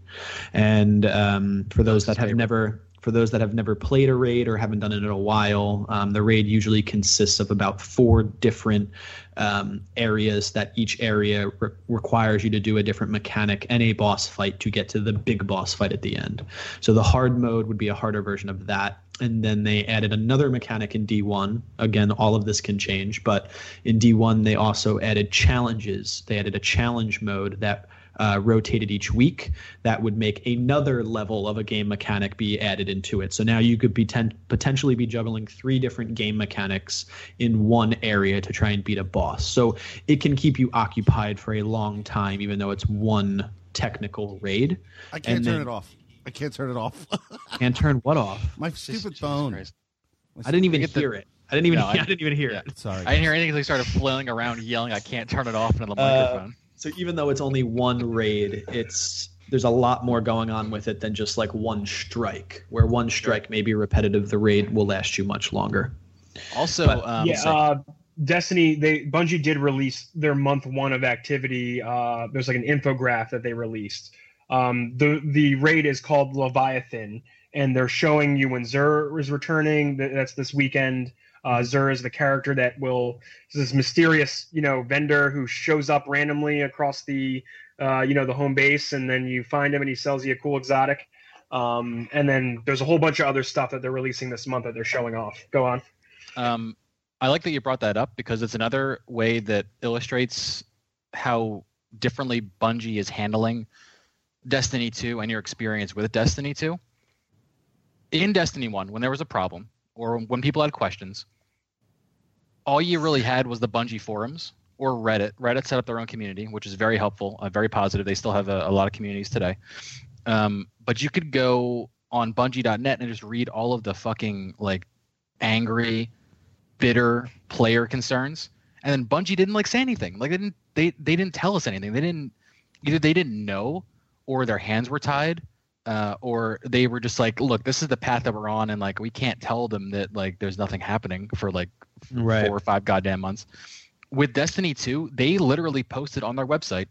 And um, for those that have never for those that have never played a raid or haven't done it in a while, um, the raid usually consists of about four different um, areas that each area re- requires you to do a different mechanic and a boss fight to get to the big boss fight at the end. So the hard mode would be a harder version of that. And then they added another mechanic in D1. Again, all of this can change, but in D1, they also added challenges. They added a challenge mode that uh, rotated each week, that would make another level of a game mechanic be added into it. So now you could be ten- potentially be juggling three different game mechanics in one area to try and beat a boss. So it can keep you occupied for a long time, even though it's one technical raid. I can't And turn then- it off. I can't turn it off. And turn what off? My stupid phone. I didn't even Get the- hear it. I didn't even. No, I- I, didn't even hear yeah. it. Sorry. I didn't hear anything until he started flailing around, yelling, "I can't turn it off!" into the Uh, microphone. So even though it's only one raid, it's there's a lot more going on with it than just like one strike. Where one strike may be repetitive, the raid will last you much longer. Also, but- um, yeah, uh, Destiny. They Bungie did release their month one of activity. Uh, there's like an infograph that they released. Um, the the raid is called Leviathan, and they're showing you when Xur is returning. That's this weekend. Uh, Xur is the character that will is this mysterious, you know, vendor who shows up randomly across the, uh, you know, the home base, and then you find him and he sells you a cool exotic. Um, and then there's a whole bunch of other stuff that they're releasing this month that they're showing off. Go on. Um, I like that you brought that up because it's another way that illustrates how differently Bungie is handling Destiny 2 and your experience with Destiny 2. In Destiny 1, when there was a problem or when people had questions, all you really had was the Bungie forums or Reddit. Reddit set up their own community, which is very helpful, uh, very positive. They still have a, a lot of communities today. Um, but you could go on Bungie.net and just read all of the fucking like angry, bitter player concerns, and then Bungie didn't like say anything. Like they didn't they they didn't tell us anything. They didn't either they didn't know or their hands were tied. Uh, or they were just like, look, this is the path that we're on, and like we can't tell them that like there's nothing happening for like Right. four or five goddamn months. With Destiny 2, they literally posted on their website,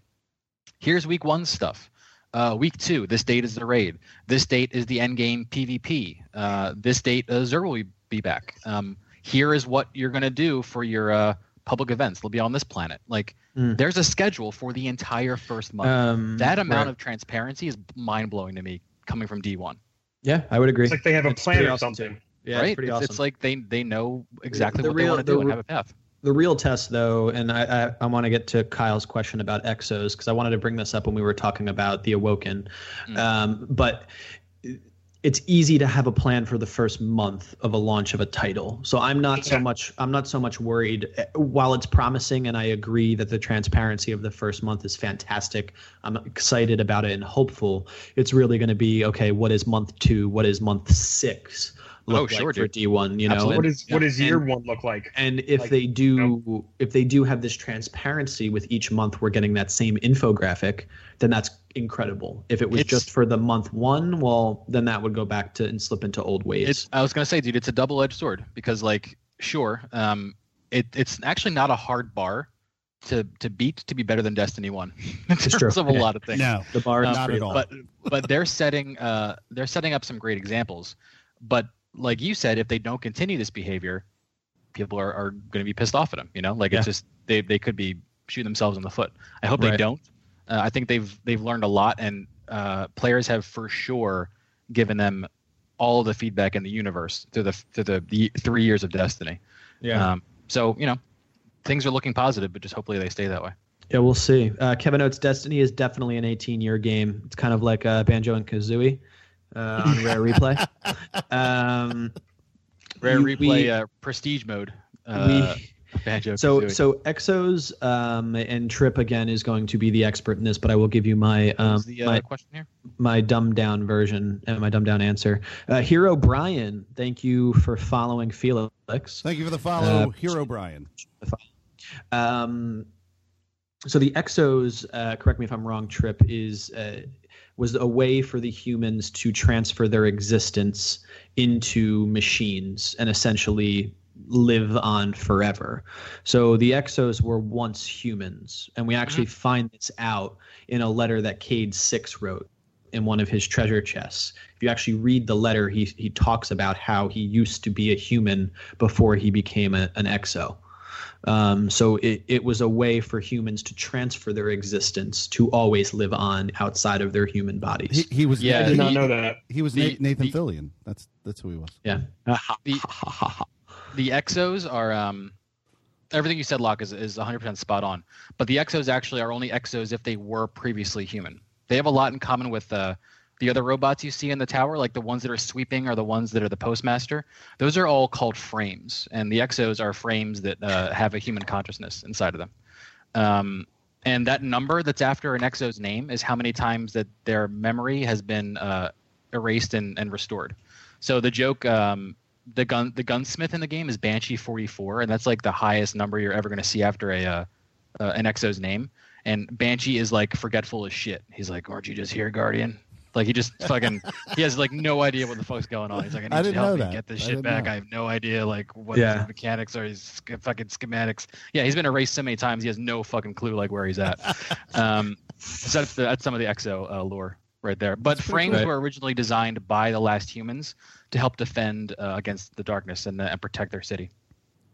here's week one stuff. Uh, week two, this date is the raid. This date is the end game PvP. Uh, this date, uh, Xur will be back. Um, here is what you're going to do for your uh, public events. They'll be on this planet. Like, Mm. there's a schedule for the entire first month. Um, that amount right. of transparency is mind blowing to me coming from D1. yeah, I would agree. It's like they have a It's plan or awesome, something. too. Yeah, right? it's pretty it's, awesome. it's like they, they know exactly The what real- they want to do the and have a path. the real test though and i i, I want to get to kyle's question about exos because i wanted to bring this up when we were talking about the awoken Mm. um, but it's easy to have a plan for the first month of a launch of a title. So i'm not so much i'm not so much worried. While it's promising and i agree that the transparency of the first month is fantastic i'm excited about it and hopeful it's really going to be okay what is month two? What is month six look Oh, like sure, for dude. d1 you know Absolutely. What and- is what does year And- one look like? and if Like, they do, if they do have this transparency with each month, we're getting that same infographic, then that's incredible. If it was It's- just for the month one, well, then that would go back to and slip into old ways. It's, I was gonna say, dude, it's a double-edged sword because, like, sure, um, it, it's actually not a hard bar to to beat to be better than Destiny One in It's terms true. of a Yeah. lot of things. No, the bar is Um, not pretty at all. low. But but they're setting uh they're setting up some great examples. But like you said, if they don't continue this behavior, people are, are going to be pissed off at them. You know, like Yeah. it's just they they could be shooting themselves in the foot. I hope they don't. Uh, I think they've they've learned a lot, and uh, players have for sure given them all the feedback in the universe through the through the, the three years of Destiny. yeah, Um, so you know, things are looking positive, but just hopefully they stay that way. yeah, we'll see. Uh, Kevin Oates' Destiny is definitely an 18-year game. It's kind of like uh, Banjo and Kazooie uh, on Rare Replay. Um, Rare we- replay we- uh, prestige mode. Uh, Banjo. So Kazooie. so Exos um, and Trip again is going to be the expert in this, but I will give you my um, the uh, my, question here? my dumbed down version and my dumbed down answer. Uh, Hero Brian, thank you for following Felix. Thank you for the follow, Uh, Hero Brian. Um, so the Exos, uh, correct me if I'm wrong, Trip is uh, was a way for the humans to transfer their existence into machines and essentially live on forever. So the Exos were once humans, and we actually mm-hmm. find this out in a letter that Cayde Six wrote in one of his treasure chests. If you actually read the letter, he he talks about how he used to be a human before he became a, an Exo. Um, so it, it was a way for humans to transfer their existence to always live on outside of their human bodies. he was. Yeah, I did he, not know that. he was the- Nathan the- Fillion. That's that's who he was. yeah. The- the Exos are um, everything you said, Locke, is is 100% spot on. But the Exos actually are only Exos if they were previously human. They have a lot in common with uh, the other robots you see in the tower, like the ones that are sweeping or the ones that are the postmaster. Those are all called frames, and the Exos are frames that uh, have a human consciousness inside of them. Um, and that number that's after an Exo's name is how many times that their memory has been uh, erased and, and restored. So the joke, um, the gun, the gunsmith in the game is Banshee 44, and that's like the highest number you're ever going to see after a uh, uh, an Exo's name. And Banshee is like forgetful as shit. He's like, "Aren't you just here, Guardian?" Like he just fucking he has like no idea what the fuck's going on. He's like, I need I you to help know me that. get this shit didn't back. know. I have no idea like what Yeah. the mechanics are. His fucking schematics. Yeah, he's been erased so many times. He has no fucking clue like where he's at. um, so that's the, that's some of the Exo uh, lore right there. But That's frames cool. were originally designed by the last humans to help defend uh, against the darkness and, uh, and protect their city.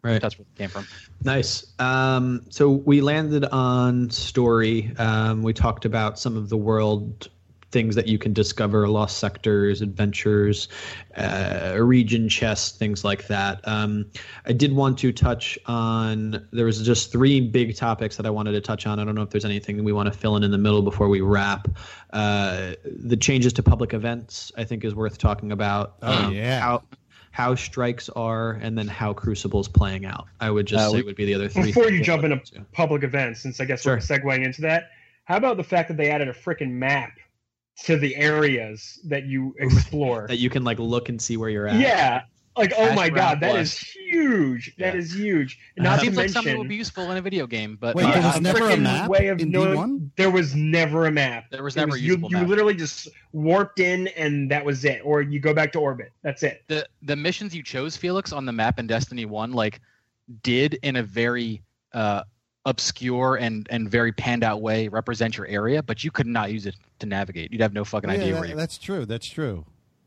Right. That's where it came from. Nice. Um, so we landed on story. Um, we talked about some of the world things that you can discover, lost sectors, adventures, uh, region chests, things like that. Um, I did want to touch on. There was just three big topics that I wanted to touch on. I don't know if there's anything we want to fill in in the middle before we wrap. Uh, the changes to public events, I think, is worth talking about. Oh, Um, yeah. How, how strikes are, and then how Crucible's playing out. I would just Uh, say we- would be the other three. Before you jump into to. public events, since I guess Sure. we're segueing into that, how about the fact that they added a freaking map to the areas that you explore? that you can like look and see where you're at. yeah, like oh Hash my god, that plus. is huge. That Yeah. is huge. Not to Seems like something mention, would be useful in a video game, but Wait, uh, there was a never a map way of in knowing- D1? there was never a map. there was never was- a you, usable you literally just warped in and that was it, or you go back to orbit. That's it. the the missions you chose felix on the map in destiny 1 like did in a very uh obscure and and very panned out way represent your area but you could not use it to navigate you'd have no fucking Yeah, idea that- where you that's true. That's true.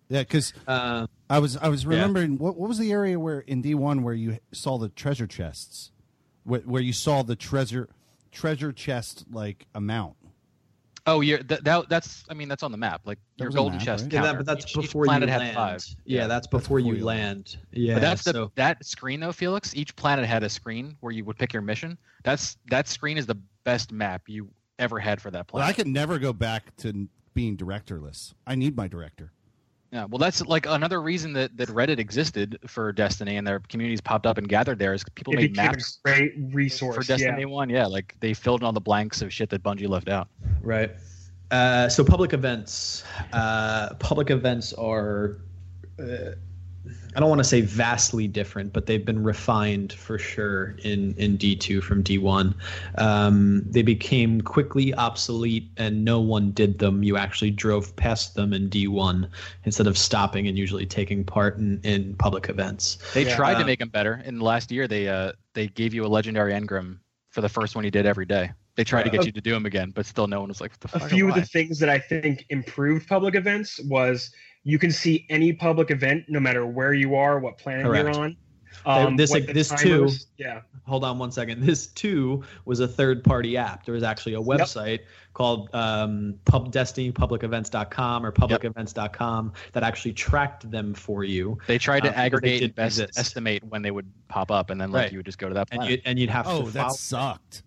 Yeah, because Uh, I was I was Yeah. remembering what what was the area where in D one where you saw the treasure chests, where, where you saw the treasure treasure chest like amount. Oh you're that, that that's i mean that's on the map like That your was on the golden map, chest right? yeah, that, but that's Each- each before planet you had land. five Yeah, that's before, you, before you land. Yeah, but that's the that screen though felix each planet had a screen where you would pick your mission that's that screen is the best map you ever had for that But planet I could never go back to being directorless. I need my director. Yeah, well, that's like another reason that, that Reddit existed for Destiny and their communities popped up and gathered there is people It made became maps a great resource. for Destiny One. Yeah, like they filled in all the blanks of shit that Bungie left out. right. Uh, so public events. Uh, public events are. Uh, I don't want to say vastly different, but they've been refined for sure in in D two from D one. Um, they became quickly obsolete, and no one did them. You actually drove past them in D one instead of stopping and usually taking part in, in public events. They Yeah. tried Uh, to make them better. In the last year, they uh they gave you a legendary engram for the first one you did every day. They tried to get you to do them again, but still no one was like, "What the a few of the things that I think improved public events was you can see any public event no matter where you are, what planet Correct. you're on. Um, this- what the this timers- yeah, hold on one second. This too was a third party app. There was actually a website called um, pub Destiny publicevents.com or publicevents.com that actually tracked them for you. They tried to because they aggregate did and best exist. estimate when they would pop up, and then like Right. you would just go to that And you and you'd have Oh, to that follow. sucked.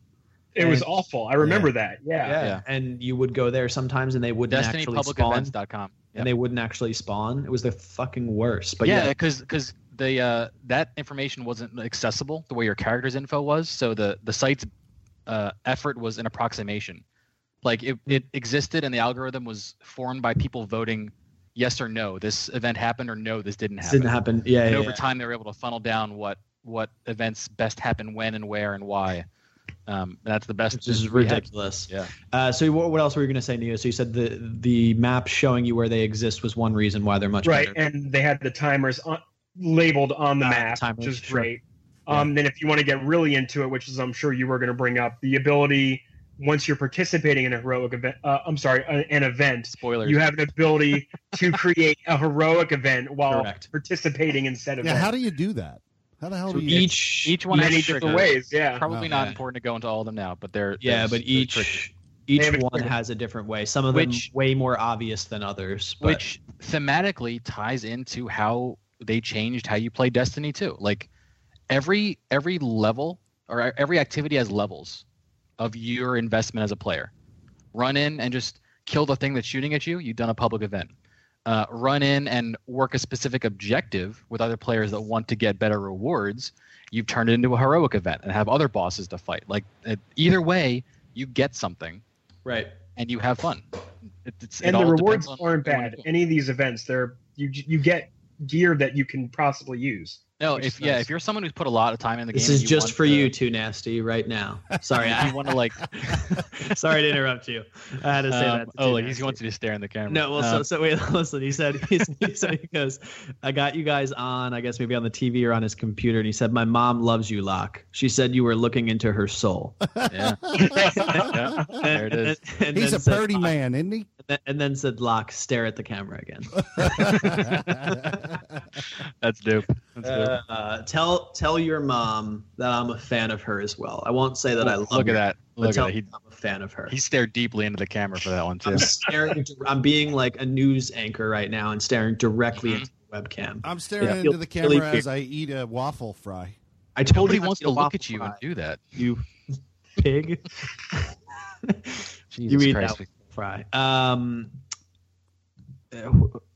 It was awful. I remember that. Yeah. yeah. Yeah. and you would go there sometimes and they wouldn't actually spawn DestinyPublicEvents.com. Yep. and they wouldn't actually spawn. It was the fucking worst. But yeah, yeah, because because the uh, that information wasn't accessible the way your character's info was. So the the site's uh, effort was an approximation. Like it, it existed, and the algorithm was formed by people voting yes or no. This event happened, or no, this didn't this happen. didn't happen. Yeah, and yeah, over yeah. time, they were able to funnel down what what events best happen when and where and why. Um, that's the best. This is we had. ridiculous. Yeah. Uh, so what, what else were you going to say, Neo? So you said the the map showing you where they exist was one reason why they're much Right, better. and they had the timers on, labeled on the Ah, map, timers, which is sure. great. Um, Then, if you want to get really into it, which is I'm sure you were going to bring up, the ability once you're participating in a heroic event. Uh, I'm sorry, uh, an event. Spoilers. You have an ability to create a heroic event while Correct. participating in said Yeah, how do you do that? How the hell So do you? each each one Many has different triggers. ways, yeah. Probably Oh, not yeah. important to go into all of them now, but they're yeah, but each triggers. each They one trigger. has a different way. Some of Which- them way more obvious than others. But which thematically ties into how they changed how you play Destiny 2. Like every every level or every activity has levels of your investment as a player. Run in and just kill the thing that's shooting at you. You've done a public event. Uh, run in and work a specific objective with other players that want to get better rewards. You've turned it into a heroic event and have other bosses to fight. Like uh, either way, you get something Right. and you have fun. It, it's, it and the all rewards aren't what you wanna bad. Any of these events, they're you you get gear that you can possibly use. No, which if is yeah, nice. if you're someone who's put a lot of time in the This game, this is just for to- you too nasty right now. Sorry, I want to like, sorry to interrupt you. I had to say um, that. to oh, Two like he wants you to stare in the camera. No, well, so, Um, so wait, listen. He said, he, said, he goes, I got you guys on, I guess maybe on the TV or on his computer. And he said, My mom loves you, Locke. She said you were looking into her soul. yeah, yeah, there it And- and- and He's a said, purty man, isn't he? and then- And then said, Locke, stare at the camera again. That's dope. That's dope. Uh, tell tell your mom that I'm a fan of her as well. I won't say that I love Look her, at that. but Look at tell that. He, I'm a fan of her. he stared deeply into the camera for that one too. I'm staring. I'm being like a news anchor right now and staring directly into the webcam. I'm staring Yeah. into the camera big. as I eat a waffle fry. I told Nobody you not wants eat to look at you and do that. You pig. Jesus you eat Christ. that fry. Um, uh,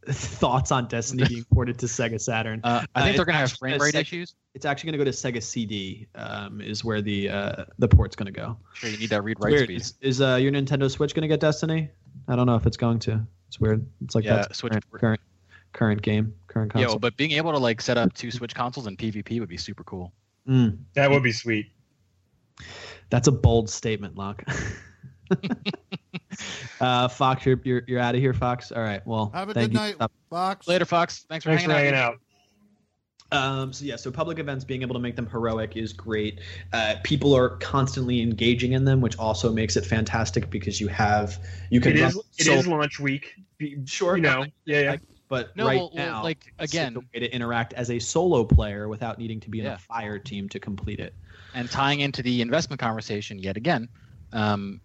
thoughts on Destiny being ported to Sega Saturn? Uh, I Uh, think they're gonna have frame rate sec- issues. It's actually going to go to Sega CD. Um, is where the uh, the port's going to go. Sure, you need that read write speed. Is, is uh, your Nintendo Switch going to get Destiny? I don't know if it's going to. It's weird. It's like Yeah, that's Switch- current, current current game, current Yeah, console. well, but being able to like set up two Switch consoles in PvP would be super cool. Mm, That would be sweet. that's a bold statement, Locke. uh, Fox, you're, you're you're out of here, Fox. All right. Well, Have a thank good you. night, Stop. Fox. Later, Fox. Thanks for Thanks for hanging hanging out. out. Um, so yeah, so public events being able to make them heroic is great. Uh, people are constantly engaging in them, which also makes it fantastic because you have you can It is, it so- is launch week. Be- Sure, You know. Yeah, yeah. Like, but No, right well, well, now, like, it's again- a way to interact as a solo player without needing to be in Yeah. a fire team to complete it. and tying into the investment conversation yet again um,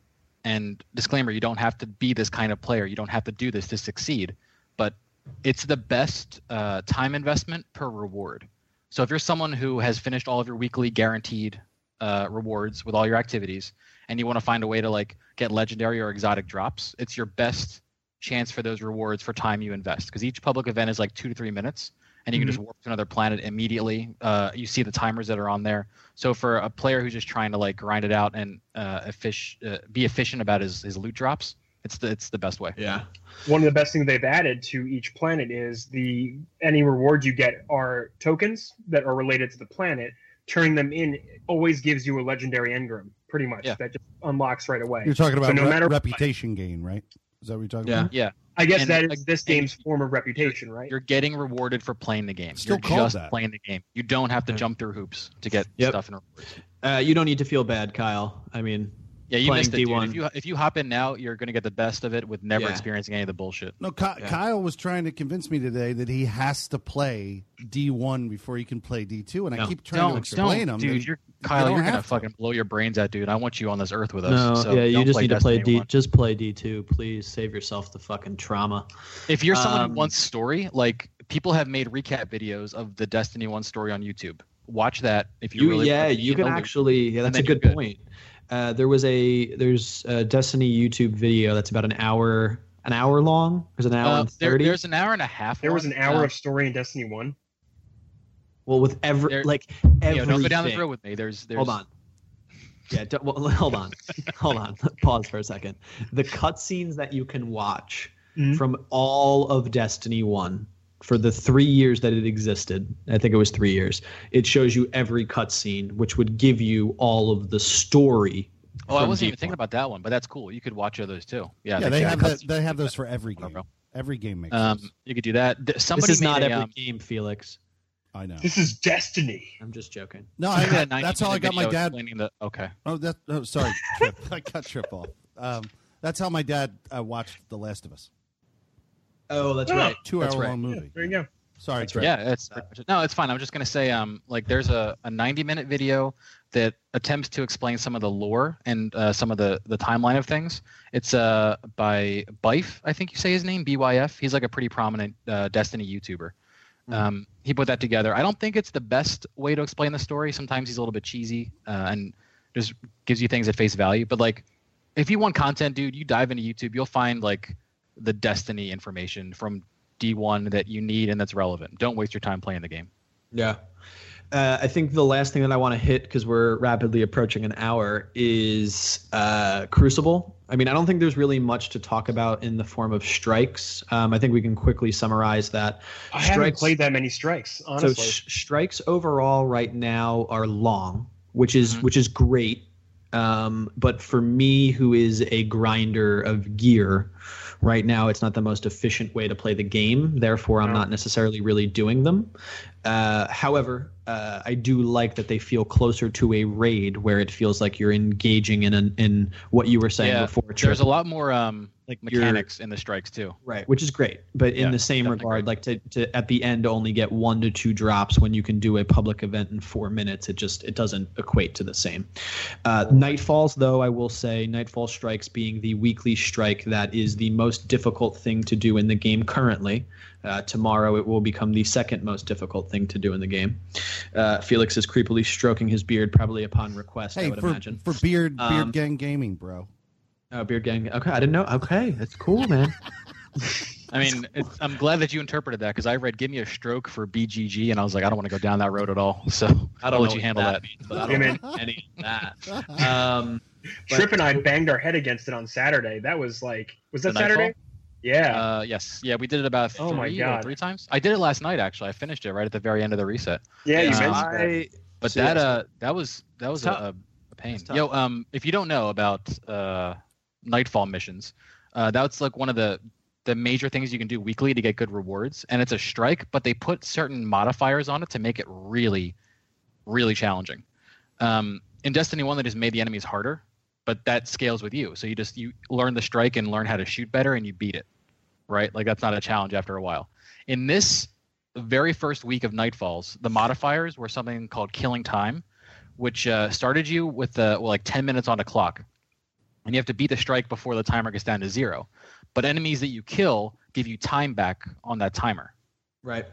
and disclaimer you don't have to be this kind of player. You don't have to do this to succeed but it's the best uh, time investment per reward. So if you're someone who has finished all of your weekly guaranteed uh, rewards with all your activities and you want to find a way to like get legendary or exotic drops it's your best chance for those rewards for time you invest because each public event is like two to three minutes and you can just warp to another planet immediately uh, you see the timers that are on there so for a player who's just trying to like grind it out and uh, effic- uh, be efficient about his, his loot drops, it's the it's the best way. Yeah. One of the best things they've added to each planet is the any rewards you get are tokens that are related to the planet. Turning them in always gives you a legendary engram, pretty much. Yeah. That just unlocks right away. You're talking about no re- matter what- reputation gain, right? Is that what you're talking Yeah. about? Yeah, I guess and, that is like, this game's form of reputation, right? you're getting rewarded for playing the game. Still you're just that. playing the game. You don't have to jump through hoops to get Yep. stuff and rewards. Uh, you don't need to feel bad, Kyle. I mean, Yeah, you Playing missed it, dude. D1. If you if you hop in now, you're gonna get the best of it with never Yeah. experiencing any of the bullshit. No, Ky- Yeah. Kyle was trying to convince me today that he has to play D1 before he can play D2, and I keep trying to Don't, explain don't, him. dude. that You're Kyle. You're gonna fucking blow your brains out, dude. I want you on this earth with us. no, so yeah, you just need to play D. 1. Just play D two, please. Save yourself the fucking trauma. If you're someone Um, who wants story, like people have made recap videos of the Destiny One story on YouTube. Watch that if you, You, really yeah, you can actually. Yeah, that's a good, good. point. Uh, there was a there's a Destiny YouTube video that's about an hour an hour long. There's an hour Uh, and there- thirty. there's an hour and a half. there was an hour Uh, of story in Destiny One. well, with every there- like you everything. know, don't go down the road with me. There's, there's Hold on. Yeah, don't, well, hold on, hold on. Pause for a second. The cutscenes that you can watch Mhm. from all of Destiny One for the three years that it existed. I think it was three years. It shows you every cutscene, which would give you all of the story. Oh, I wasn't even thinking about that one, but that's cool. You could watch others too. Yeah, Yeah, they got have cutscenes. that. They have those for every game. Every game makes Um, those. you could do that. D- Somebody this is not a, every um, game, Felix. I know. This is Destiny. I'm just joking. No, somebody I, made a 90 that's how I got my video dad. explaining The, okay. Oh, that. Oh, sorry, Trip. I cut Trip off. Um, that's how my dad uh, watched The Last of Us. Oh, that's right. Two That's hour right. long Yeah, movie. there you go. Sorry, That's right. Yeah, it's pretty much it. no, it's fine. I'm just gonna say, um, like there's a, a 90 minute video that attempts to explain some of the lore and uh, some of the the timeline of things. It's uh by Byf, I think you say his name, BYF. He's like a pretty prominent uh, Destiny YouTuber. Um, he put that together. I don't think it's the best way to explain the story. Sometimes he's a little bit cheesy uh, and just gives you things at face value. But like, if you want content, dude, you dive into YouTube, you'll find like the Destiny information from D1 that you need and that's relevant. Don't waste your time playing the game. Yeah. Uh, I think the last thing that I want to hit because we're rapidly approaching an hour is uh, Crucible. I mean, I don't think there's really much to talk about in the form of strikes. Um, I think we can quickly summarize that. I haven't played that many strikes, honestly. So sh- strikes overall right now are long, which is Mhm. which is great. Um, but for me, who is a grinder of gear, right now it's not the most efficient way to play the game. Therefore, I'm No. not necessarily really doing them. Uh, however, uh, I do like that they feel closer to a raid where it feels like you're engaging in an, in what you were saying Yeah, before. There's a lot more um, like mechanics in the strikes too. Right, which is great. But in Yeah, the same definitely regard, like to, to at the end only get one to two drops when you can do a public event in four minutes, it just it doesn't equate to the same. Uh, Nightfalls, though, I will say Nightfall strikes being the weekly strike that is the most difficult thing to do in the game currently. Uh, tomorrow it will become the second most difficult thing to do in the game. Uh, Felix is creepily stroking his beard, probably upon request. I would for, imagine. for beard beard Um, gang gaming, bro. Oh, beard gang. Okay, I didn't know. Okay, that's cool, man. I mean, it's, I'm glad that you interpreted that because I read "Give me a stroke" for BGG, and I was like, I don't want to go down that road at all. So I I'll don't let know you what handle that. means, but I Hey, don't man. know any of that. Um, but- Trip and I banged our head against it on Saturday. That was like, was that Saturday? Nightfall? Saturday? Yeah. Uh, yes, yeah, we did it about three Oh my God. three times. I did it last night actually. I finished it right at the very end of the reset. yeah, you uh, mentioned that. But So, that yeah, uh that was that was a, a, a pain. It's tough. Yo, um, if you don't know about uh, Nightfall missions, uh, that's like one of the the major things you can do weekly to get good rewards, and it's a strike, but they put certain modifiers on it to make it really, really challenging. Um, in Destiny One, they just made the enemies harder, but that scales with you. So you just you learn the strike and learn how to shoot better, and you beat it, right? Like that's not a challenge after a while. In this very first week of Nightfalls, the modifiers were something called Killing Time, which uh, started you with uh, well, like 10 minutes on the clock, and you have to beat the strike before the timer gets down to zero. But enemies that you kill give you time back on that timer. right.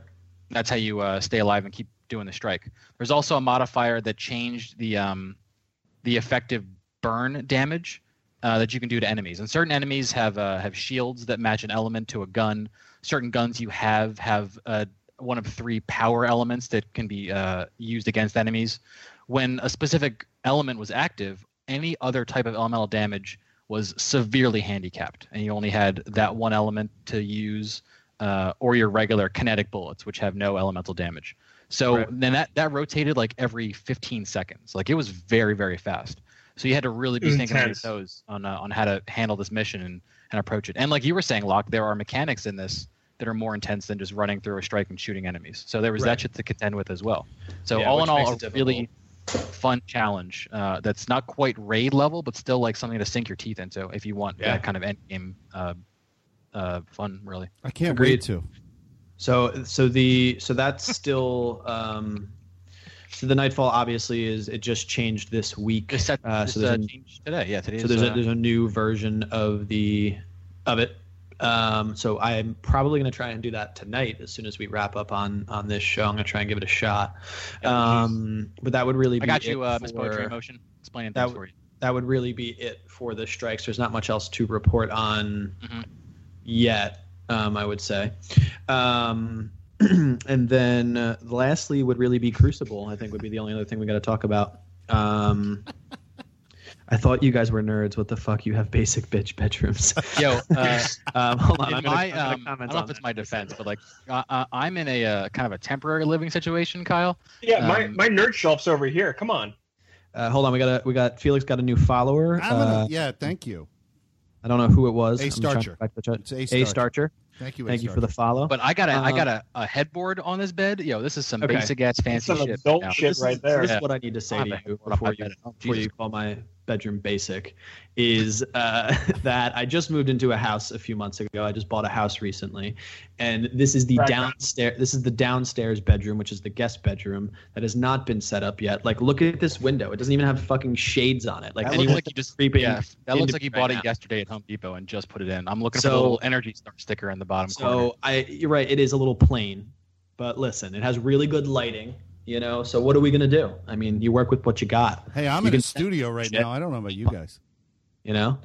That's how you uh, stay alive and keep doing the strike. There's also a modifier that changed the um, the effective burn damage uh, that you can do to enemies. And certain enemies have uh, have shields that match an element to a gun. Certain guns you have have uh, one of three power elements that can be uh, used against enemies. When a specific element was active, any other type of elemental damage was severely handicapped, and you only had that one element to use, uh, or your regular kinetic bullets, which have no elemental damage. So Right. then that that rotated like every 15 seconds. Like it was very very fast. So you had to really be thinking on your toes on uh, on how to handle this mission and and approach it. And like you were saying, Locke, there are mechanics in this that are more intense than just running through a strike and shooting enemies. So there was Right. that shit to contend with as well. So Yeah, all in all, it a really fun challenge uh, that's not quite raid level, but still like something to sink your teeth into if you want Yeah. that kind of end game uh, uh, fun, really. I can't Agreed. wait to. So so the so that's still um, so the Nightfall obviously is it just changed this week. Uh, so there's uh, a- today. Yeah, today. so is, there's uh, a there's a new version of the of it. Um, so I'm probably gonna try and do that tonight as soon as we wrap up on on this show. I'm gonna try and give it a shot. Um, but that would really be I got you, uh, Miss Poetry Motion, explaining that things for you. that would really be it for the strikes. There's not much else to report on Mhm. yet, um, I would say. Um, and then uh, lastly would really be Crucible. I think would be the only other thing we got to talk about. Um, I thought you guys were nerds. What the fuck? You have basic bitch bedrooms. Yo, uh, um, hold on. in I'm gonna, my, I'm gonna um, I comment don't know on if it's that my for a second. defense, but like uh, uh, I'm in a uh, kind of a temporary living situation, Kyle. Yeah, my, Um, my nerd shelf's over here. Come on. Uh, hold on. We got a we got Felix got a new follower. I'm gonna, Uh, yeah, thank you. I don't know who it was. A I'm trying to Starcher. back the chat. It's A A Starcher. Starcher. Thank you. Thank you for the follow. But I got a I Um, got a, a headboard on this bed. Yo, this is some Okay. basic ass fancy some shit. adult now. shit this right is, there. This Yeah. is what I need to say I to you What am I before you. Before you call my bedroom basic. Is uh, that I just moved into a house a few months ago. I just bought a house recently, and this is the Right. downstairs. This is the downstairs bedroom, which is the guest bedroom that has not been set up yet. Like, look at this window. It doesn't even have fucking shades on it. Like, That looks like you just creeping. yeah. That looks like you me right bought it yesterday at Home Depot and just put it in. I'm looking for So- the little Energy Star sticker in the bottom corner. So I, you're right. It is a little plain, But listen, it has really good lighting. You know, so what are we gonna do? I mean, you work with what you got. Hey, I'm You in a studio right Shit. now. I don't know about you guys. You know,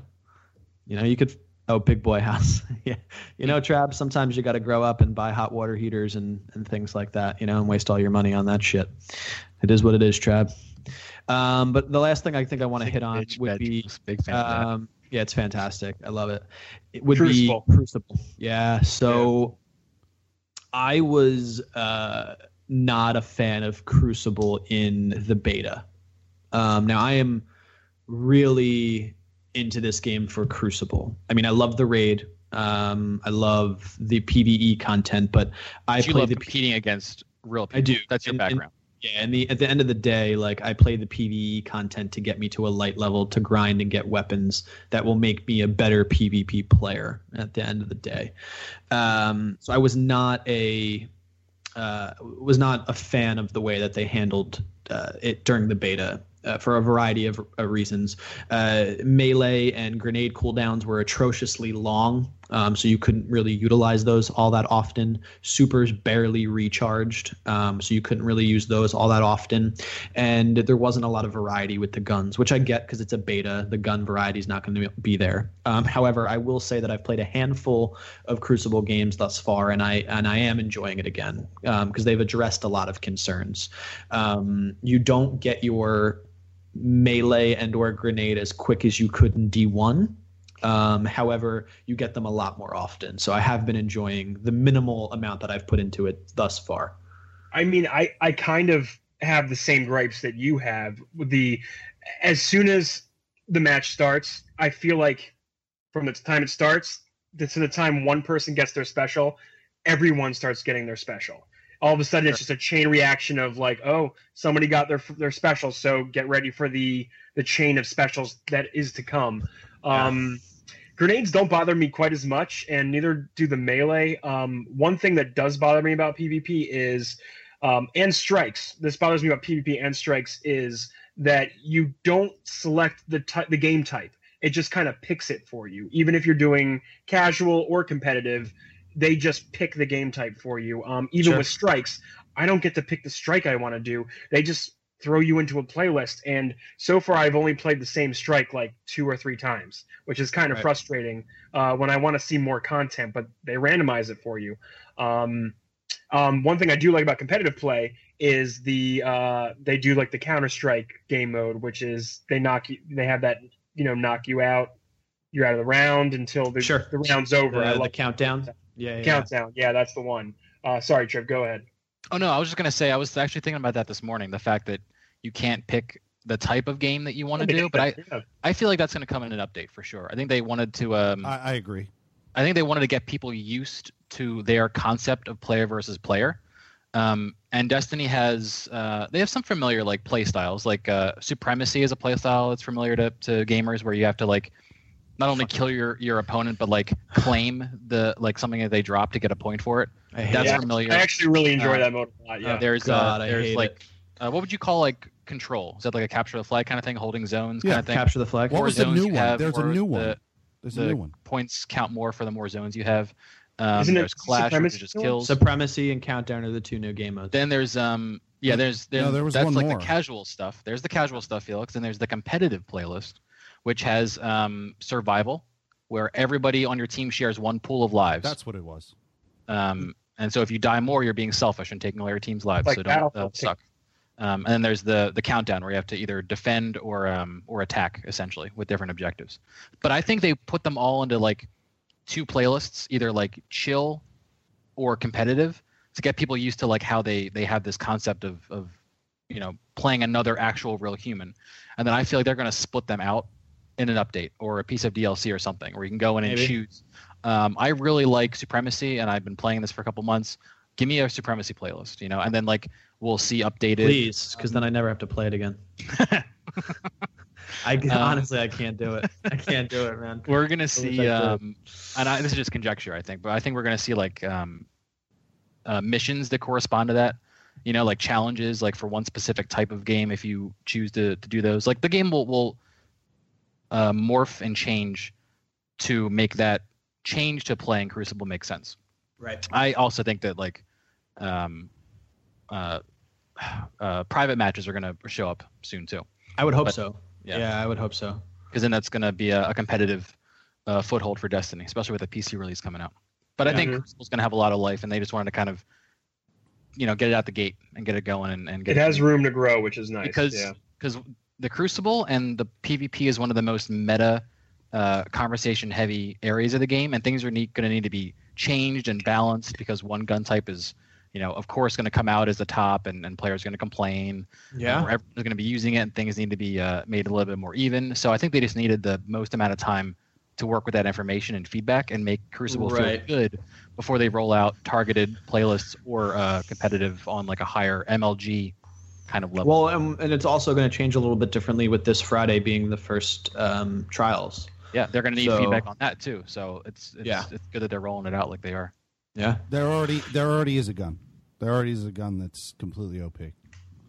you know, you could. Oh, big boy house. yeah, you know, Trab. Sometimes you got to grow up and buy hot water heaters and and things like that. You know, and waste all your money on that shit. It is what it is, Trab. Um, but the last thing I think I want to hit on Bitch would be big fan um, yeah, it's fantastic. I love it. It would Crucible. be Crucible. Yeah. So I was uh, not a fan of Crucible in the beta. Um, now I am really into this game for Crucible. I mean, I love the raid. Um, I love the PVE content, but I you play the competing against real people. I do. That's your And- and- background. yeah, and the at the end of the day, like I play the PVE content to get me to a light level to grind and get weapons that will make me a better PvP player at the end of the day. Um, so I was not a uh, was not a fan of the way that they handled uh, it during the beta. Uh, for a variety of reasons, uh, melee and grenade cooldowns were atrociously long, um, so you couldn't really utilize those all that often. Supers barely recharged, um, so you couldn't really use those all that often. And there wasn't a lot of variety with the guns, which I get because it's a beta. The gun variety is not going to be there. Um, however, I will say that I've played a handful of Crucible games thus far, and I and I am enjoying it again because they've addressed a lot of concerns. Um, you don't get your melee and or grenade as quick as you could in D1. Um, however, you get them a lot more often. So I have been enjoying the minimal amount that I've put into it thus far. I mean, I, I kind of have the same gripes that you have. The as soon as the match starts, I feel like from the time it starts to the time one person gets their special, everyone starts getting their special. All of a sudden, it's just a chain reaction of like, oh, somebody got their their special, so get ready for the the chain of specials that is to come. Um, Grenades don't bother me quite as much, and neither do the melee. Um, one thing that does bother me about PvP is um, and strikes. This bothers me about PvP and strikes is that you don't select the ty- the game type. It just kind of picks it for you. Even if you're doing casual or competitive, they just pick the game type for you. Um, even Sure. with strikes, I don't get to pick the strike I want to do. They just throw you into a playlist. And so far, I've only played the same strike like two or three times, which is kind of Right. frustrating uh, when I want to see more content. But they randomize it for you. Um, um, one thing I do like about competitive play is the uh, they do like the Counter Strike game mode, which is they knock you, they have that you know knock you out, you're out of the round until the, Sure. the round's over. I The, the love countdown. Yeah, yeah. countdown. Yeah, that's the one. Uh, sorry, Trev. Go ahead. Oh no, I was just gonna say I was actually thinking about that this morning. The fact that you can't pick the type of game that you want to do, but I Yeah. I feel like that's gonna come in an update for sure. I think they wanted to um I, I agree. I think they wanted to get people used to their concept of player versus player. Um, and Destiny has uh, they have some familiar like play styles. Like uh, Supremacy is a play style that's familiar to, to gamers where you have to like not only kill your, your opponent but like claim the like something that they drop to get a point for it. I hate That's it. Familiar. I actually really enjoy Uh, that mode a lot. Yeah. There's God, uh, there's like uh, what would you call like control? Is that like a capture the flag kind of thing, holding zones Yeah, kind of thing? Capture the flag. What More was the new one? There's a new one. the- There's a the new one. points count more for the more zones you have. Um, Isn't it there's clash, which Supremacy just kills. Supremacy and Countdown are the two new game modes. Then there's um yeah there's then No, there was that's one like more. the casual stuff. There's the casual stuff, Felix, and there's the competitive playlist, which has um survival, where everybody on your team shares one pool of lives. That's what it was. um and so if you die more, you're being selfish and taking away your team's lives. Like so don't uh, suck. Um, and then there's the the countdown where you have to either defend or um or attack essentially with different objectives. But I think they put them all into like two playlists, either like chill or competitive, to get people used to like how they they have this concept of of you know playing another actual real human. And then I feel like they're going to split them out in an update or a piece of DLC or something where you can go in and Maybe. choose. Um, I really like Supremacy, and I've been playing this for a couple months. Give me a Supremacy playlist, you know, and then like we'll see updated. Please, because then I never have to play it again. I Um, honestly, I can't do it. I can't do it, man. We're gonna see, um, and I, this is just conjecture, I think, but I think we're gonna see like um, uh, missions that correspond to that. You know, like challenges, like for one specific type of game. If you choose to to do those, like the game will will uh, morph and change to make that change to playing Crucible make sense. Right. I also think that like um, uh, uh, private matches are going to show up soon too. I would hope But- so. yeah. Yeah. I would hope so. because then that's going to be a, a competitive uh, foothold for Destiny, especially with the PC release coming out. But I think Mhm. Crucible's going to have a lot of life, and they just wanted to kind of, you know, get it out the gate and get it going and, and get It has room to grow, which is nice. because yeah. because the Crucible and the PvP is one of the most meta, uh, conversation heavy areas of the game, and things are going to need to be changed and balanced because one gun type is, you know, of course, going to come out as the top, and, and players going to complain. Yeah. Everyone's going to be using it, and things need to be uh, made a little bit more even. So I think they just needed the most amount of time to work with that information and feedback and make Crucible Right. feel good before they roll out targeted playlists or uh, competitive on like a higher MLG kind of level. Well, and, and it's also going to change a little bit differently with this Friday being the first um, trials. yeah, they're going to need so- feedback on that too. So it's it's, Yeah. it's good that they're rolling it out like they are. Yeah. There already there already is a gun. There already is a gun that's completely opaque.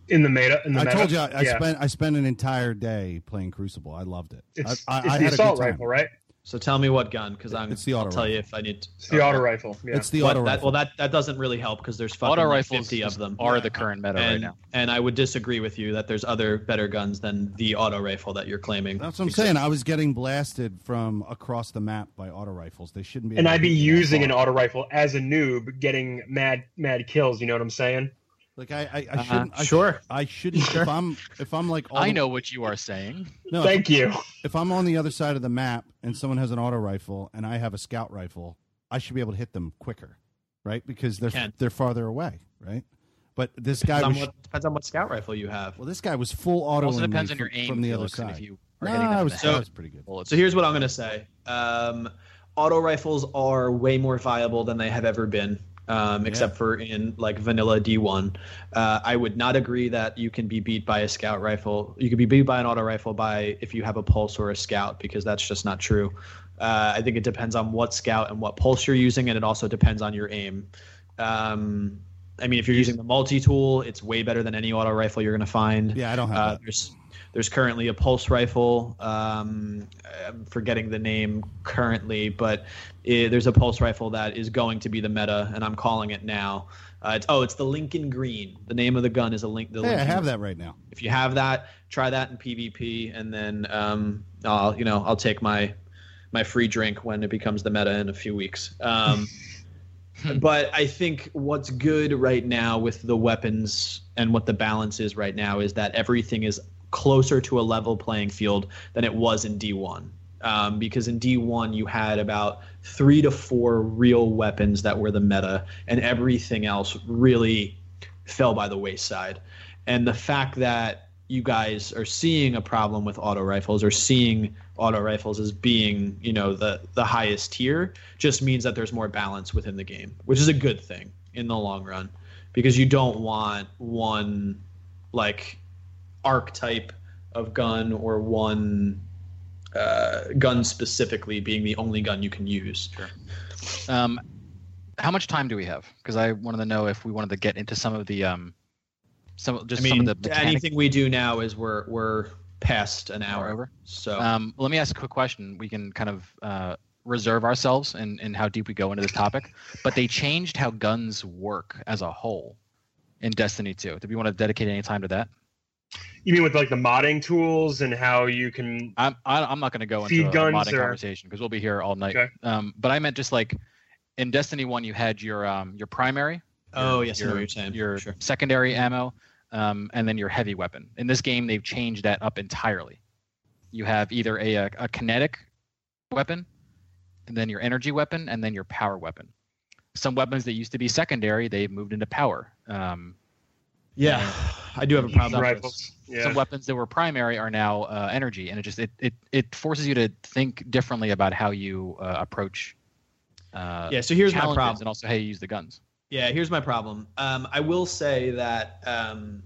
In the meta, in the I meta, told you I, I yeah. spent I spent an entire day playing Crucible. I loved it. It's, I, I, it's I the had a assault good rifle, right? So tell me what gun, because I'm. It's the I'll auto tell you if I need. To, It's the auto rifle. Yeah. It's the But auto that, rifle. well, that that doesn't really help because there's fucking Auto like rifles 50 of just them. are the current meta right and, now. and I would disagree with you that there's other better guns than the auto rifle that you're claiming. That's what I'm Except- saying. I was getting blasted from across the map by auto rifles. They shouldn't be. and I'd be hit me that using an auto rifle as a noob, getting mad mad kills. You know what I'm saying? Like I, I, I Uh-huh. shouldn't. I, Sure. I shouldn't. If I'm, if I'm like, all I the- know what you are saying. No, if, Thank you. if I'm on the other side of the map and someone has an auto rifle and I have a scout rifle, I should be able to hit them quicker, right? Because they're Can. they're farther away, right? But this guy Depends was on, what, depends on what scout rifle you have. well. This guy was full auto. also depends on your aim from the other Felix, and side. If you are No, hitting I was, So- that was pretty good. So here's what I'm going to say. Um, auto rifles are way more viable than they have ever been, um, except for in like vanilla D1. Uh, I would not agree that you can be beat by a scout rifle. You could be beat by an auto rifle by if you have a pulse or a scout because that's just not true. Uh, I think it depends on what scout and what pulse you're using, and it also depends on your aim. Um, I mean, if you're using the multi tool, it's way better than any auto rifle you're going to find. Yeah, I don't have Uh, that. there's there's currently a pulse rifle. Um, I'm forgetting the name currently, but i there's a pulse rifle that is going to be the meta, and I'm calling it now. Uh, it's, oh, it's the Lincoln Green. The name of the gun is a link. The Hey, I have that right now. if you have that, try that in PvP, and then um, I'll you know I'll take my my free drink when it becomes the meta in a few weeks. Um, but I think what's good right now with the weapons and what the balance is right now is that everything is closer to a level playing field than it was in D1. Um, because in D1 you had about three to four real weapons that were the meta, and everything else really fell by the wayside. And the fact that you guys are seeing a problem with auto rifles or seeing auto rifles as being, you know, the the highest tier just means that there's more balance within the game, which is a good thing in the long run because you don't want one like archetype of gun or one uh, gun specifically being the only gun you can use. Um, how much time do we have? Because I wanted to know if we wanted to get into some of the um, some just I some mean, of the anything we do now is we're we're past an hour. over. So Um, let me ask a quick question. We can kind of uh, reserve ourselves in, in how deep we go into this topic. But they changed how guns work as a whole in Destiny 2. Do we want to dedicate any time to that? You mean with like the modding tools and how you can? I'm I, I'm not going to go into a modding or- conversation because we'll be here all night. Okay. Um, but I meant just like in Destiny 1, you had your um your primary. oh your- yes, I know what you're saying. Your sure. secondary ammo, um, and then your heavy weapon. In this game, they've changed that up entirely. You have either a, a, a kinetic weapon, and then your energy weapon, and then your power weapon. Some weapons that used to be secondary, they've moved into power. Um, Yeah, I do have a problem. with rifles. Yeah. Some weapons that were primary are now uh, energy, and it just it, it it forces you to think differently about how you uh, approach. Uh, Yeah, so here's my challenges problem. and also how you use the guns. Yeah, here's my problem. Um, I will say that um,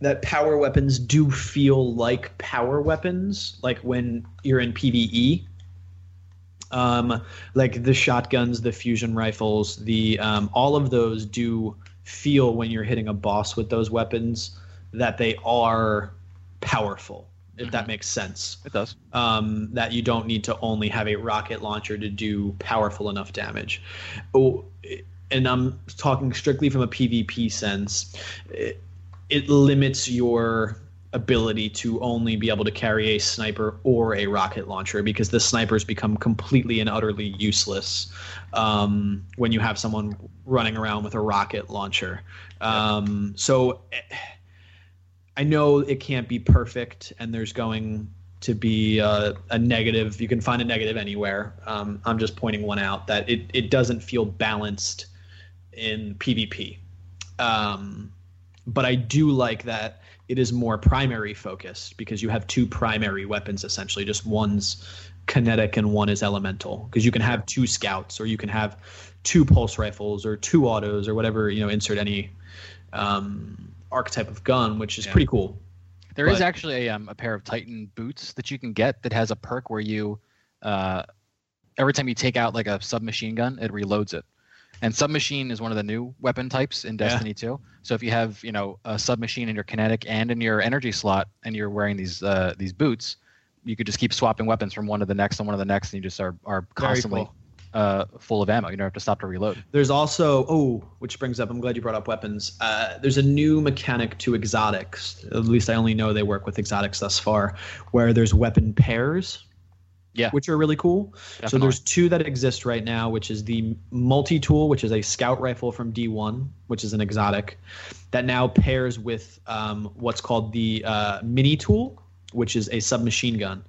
that power weapons do feel like power weapons, like when you're in PVE. Um, like the shotguns, the fusion rifles, the um, all of those do feel when you're hitting a boss with those weapons that they are powerful. If that Mhm. makes sense It does. um, that you don't need to only have a rocket launcher to do powerful enough damage. Oh, and I'm talking strictly from a PvP sense, it, it limits your ability to only be able to carry a sniper or a rocket launcher because the snipers become completely and utterly useless um, when you have someone running around with a rocket launcher. Um, so eh, I know it can't be perfect, and there's going to be a, a negative. You can find a negative anywhere. Um, I'm just pointing one out that it, it doesn't feel balanced in PvP. Um, but I do like that it is more primary focused because you have two primary weapons essentially. Just one's kinetic and one is elemental. Because you can have two scouts or you can have two pulse rifles or two autos or whatever you know. Insert any um, archetype of gun, which is Yeah. pretty cool. There is But- actually a, um, a pair of Titan boots that you can get that has a perk where you, uh, every time you take out like a submachine gun, it reloads it. And submachine is one of the new weapon types in Yeah. Destiny 2. So if you have you know a submachine in your kinetic and in your energy slot, and you're wearing these uh, these boots, you could just keep swapping weapons from one to the next and one to the next, and you just are are constantly cool. uh, full of ammo. You don't have to stop to reload. There's also oh, which brings up. I'm glad you brought up weapons. Uh, there's a new mechanic to exotics. At least I only know they work with exotics thus far, where there's weapon pairs. Yeah. which are really cool. So there's two that exist right now, which is the multi-tool, which is a scout rifle from D1, which is an exotic, that now pairs with um, what's called the uh, mini tool, which is a submachine gun.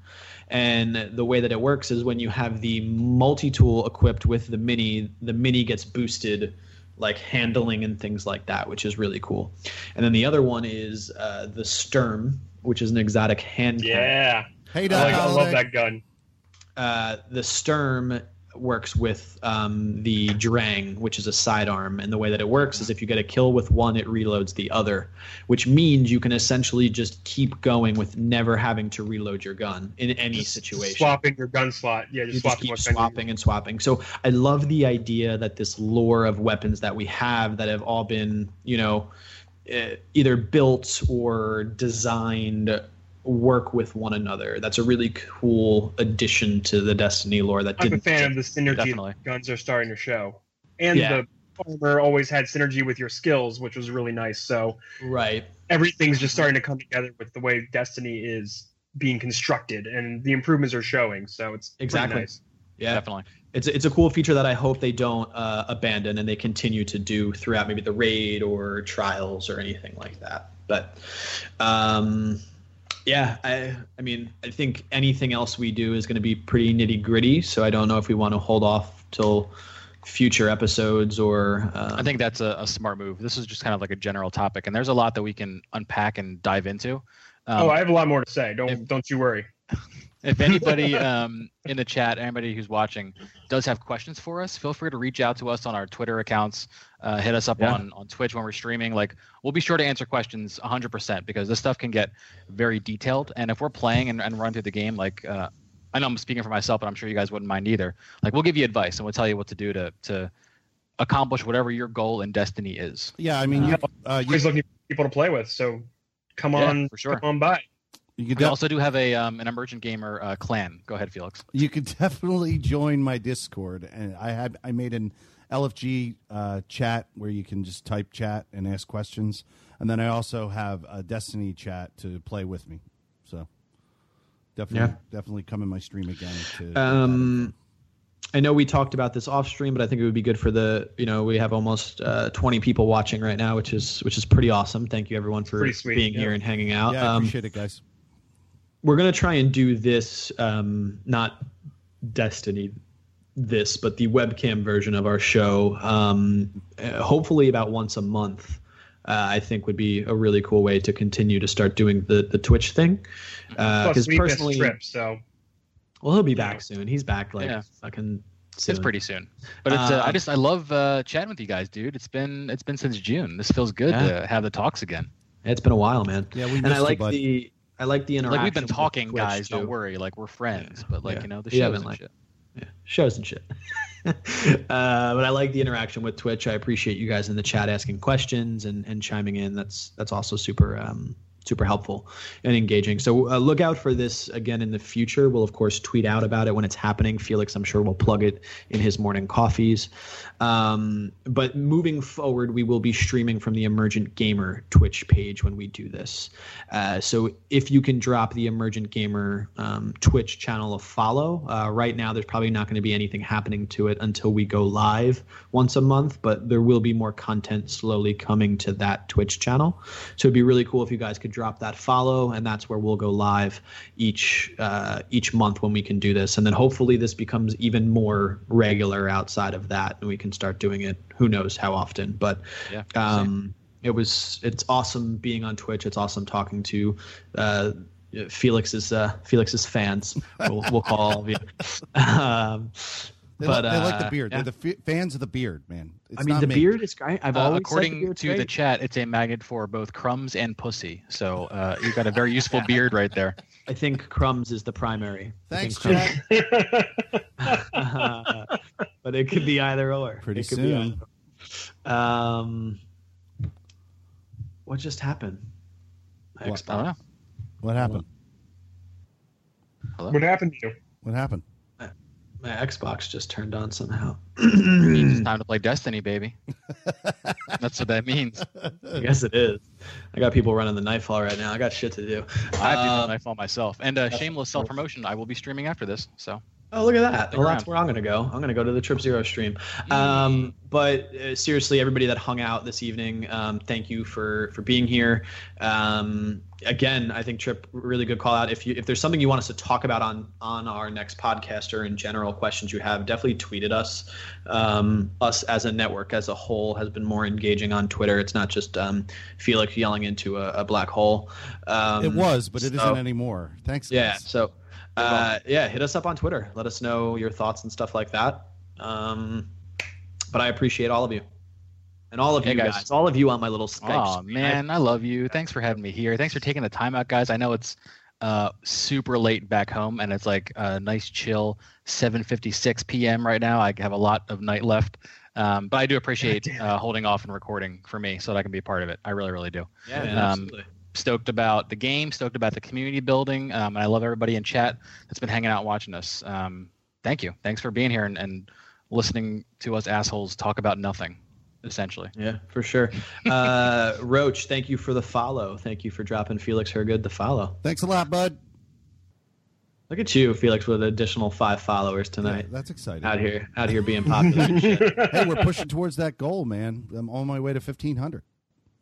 And the way that it works is when you have the multi-tool equipped with the mini, the mini gets boosted like handling and things like that, which is really cool. And then the other one is uh, the Sturm, which is an exotic hand cannon Yeah, Hey, I, like, I love that gun. Uh, the Sturm works with um, the Drang, which is a sidearm. And the way that it works is if you get a kill with one, it reloads the other, which means you can essentially just keep going with never having to reload your gun in any Just situation. Swapping your gun slot. Yeah, just you just swapping keep what gun you- swapping and swapping. So I love the idea that this lore of weapons that we have that have all been, you know, uh, either built or designed work with one another. That's a really cool addition to the Destiny lore that I'm a fan of the synergy Definitely. guns are starting to show, and Yeah. the armor always had synergy with your skills, which was really nice. So Right. everything's just starting to come together with the way Destiny is being constructed, and the improvements are showing. So it's Exactly. nice. Yeah. Definitely. It's it's a cool feature that I hope they don't uh, abandon and they continue to do throughout maybe the raid or trials or anything like that. But um, yeah, I I mean I think anything else we do is going to be pretty nitty gritty. So I don't know if we want to hold off till future episodes or um, I think that's a, a smart move. This is just kind of like a general topic, and there's a lot that we can unpack and dive into. Um, oh, I have a lot more to say. Don't if- don't you worry. If anybody um, in the chat, anybody who's watching, does have questions for us, feel free to reach out to us on our Twitter accounts. Uh, hit us up Yeah. on on Twitch when we're streaming. Like we'll be sure to answer questions 100% because this stuff can get very detailed. And if we're playing and, and run through the game, like uh, I know I'm speaking for myself, but I'm sure you guys wouldn't mind either. Like we'll give you advice and we'll tell you what to do to to accomplish whatever your goal in Destiny is. Yeah, I mean, you, uh, you, Always looking for people to play with. So come Yeah, on, for sure. come on by. You could We def- also do have a um, an emergent gamer uh, clan. Go ahead, Felix. you could definitely join my Discord, and I had I made an LFG uh, chat where you can just type chat and ask questions, and then I also have a Destiny chat to play with me. So definitely, Yeah. definitely come in my stream again. To Um, I know we talked about this off stream, but I think it would be good for the you know we have almost uh, 20 people watching right now, which is which is pretty awesome. Thank you everyone for sweet, being yeah. here and hanging out. yeah, I Um, appreciate it, guys. We're gonna try and do this um, not Destiny this, but the webcam version of our show. Um, uh, hopefully about once a month. Uh, I think would be a really cool way to continue to start doing the the Twitch thing. Because we missed personally, trip, so well, he'll be back soon. He's back like Yeah. fucking. Soon. It's pretty soon, but it's uh, I Uh, just I love uh, chatting with you guys, dude. It's been it's been since June. This feels good Yeah. to have the talks again. It's been a while, man. Yeah, we and I like bud. the I like the interaction. Like we've been talking, guys. too. Don't worry. Like we're friends, but like Yeah. you know the shows and like- shit. yeah, shows and shit. uh, but I like the interaction with Twitch. I appreciate you guys in the chat asking questions and, and chiming in. That's that's also super um, super helpful and engaging. So uh, look out for this again in the future. We'll of course tweet out about it when it's happening. Felix, I'm sure, will plug it in his morning coffees. Um, but moving forward, we will be streaming from the Emergent Gamer Twitch page when we do this. Uh, so if you can drop the Emergent Gamer um, Twitch channel a follow, uh, right now there's probably not going to be anything happening to it until we go live once a month, but there will be more content slowly coming to that Twitch channel. So it'd be really cool if you guys could drop that follow, and that's where we'll go live each uh, each month when we can do this, and then hopefully this becomes even more regular outside of that, and we can start doing it. Who knows how often? But Yeah. um, it was it's awesome being on Twitch. It's awesome talking to uh, Felix's uh, Felix's fans. We'll, we'll call all of you. Um, They, but like, they like uh, the beard. yeah. They're the f- fans of the beard, man. It's I mean, not the me. beard is great. I've Uh, always said the according beard's to the chat, it's a magnet for both crumbs and pussy. So uh, you've got a very useful beard right there. I think Crumbs is the primary. Thanks, think Crumbs- but it could be either or. Pretty It could soon. either or. Um, what just happened? My What? I don't know. What happened? what happened to you? What happened? My Xbox just turned on somehow. It's time to play Destiny, baby. That's what that means. I guess it is. I got people running the Nightfall right now. I got shit to do. I have to Uh, do Nightfall myself. And uh, shameless self promotion. I will be streaming after this. So Oh, look at that. Well, that's where I'm going to go. I'm going to go to the Trip Zero stream. Um, but uh, seriously, everybody that hung out this evening, um, thank you for for being here. Um, again, I think Trip really good call out. If you if there's something you want us to talk about on on our next podcast or in general questions you have, definitely tweet at us. Um, us as a network as a whole has been more engaging on Twitter. It's not just um, Felix yelling into a, a black hole. Um, it was, but it so- not anymore. Thanks. yeah. guys. So, uh, yeah, hit us up on Twitter. Let us know your thoughts and stuff like that. Um, but I appreciate all of you. And all of you guys. guys. all of you on my little Skype. Oh man, I love you. Thanks for having me here. Thanks for taking the time out, guys. I know it's uh, super late back home, and it's like a nice chill 7:56 p.m. right now. I have a lot of night left, um, but I do appreciate uh, holding off and recording for me so that I can be a part of it. I really, really do. Yeah, man, Um, absolutely. Stoked about the game. Stoked about the community building, um, and I love everybody in chat that's been hanging out watching us. Um, thank you. Thanks for being here and, and listening to us assholes talk about nothing, essentially. Yeah, for sure. Uh, Roach, thank you for the follow. Thank you for dropping Felix Hergood the follow. Thanks a lot, bud. Look at you, Felix, with an additional five followers Yeah, tonight. that's exciting. Out here, out here being popular. and shit. hey, we're pushing towards that goal, man. I'm on my way to 1500.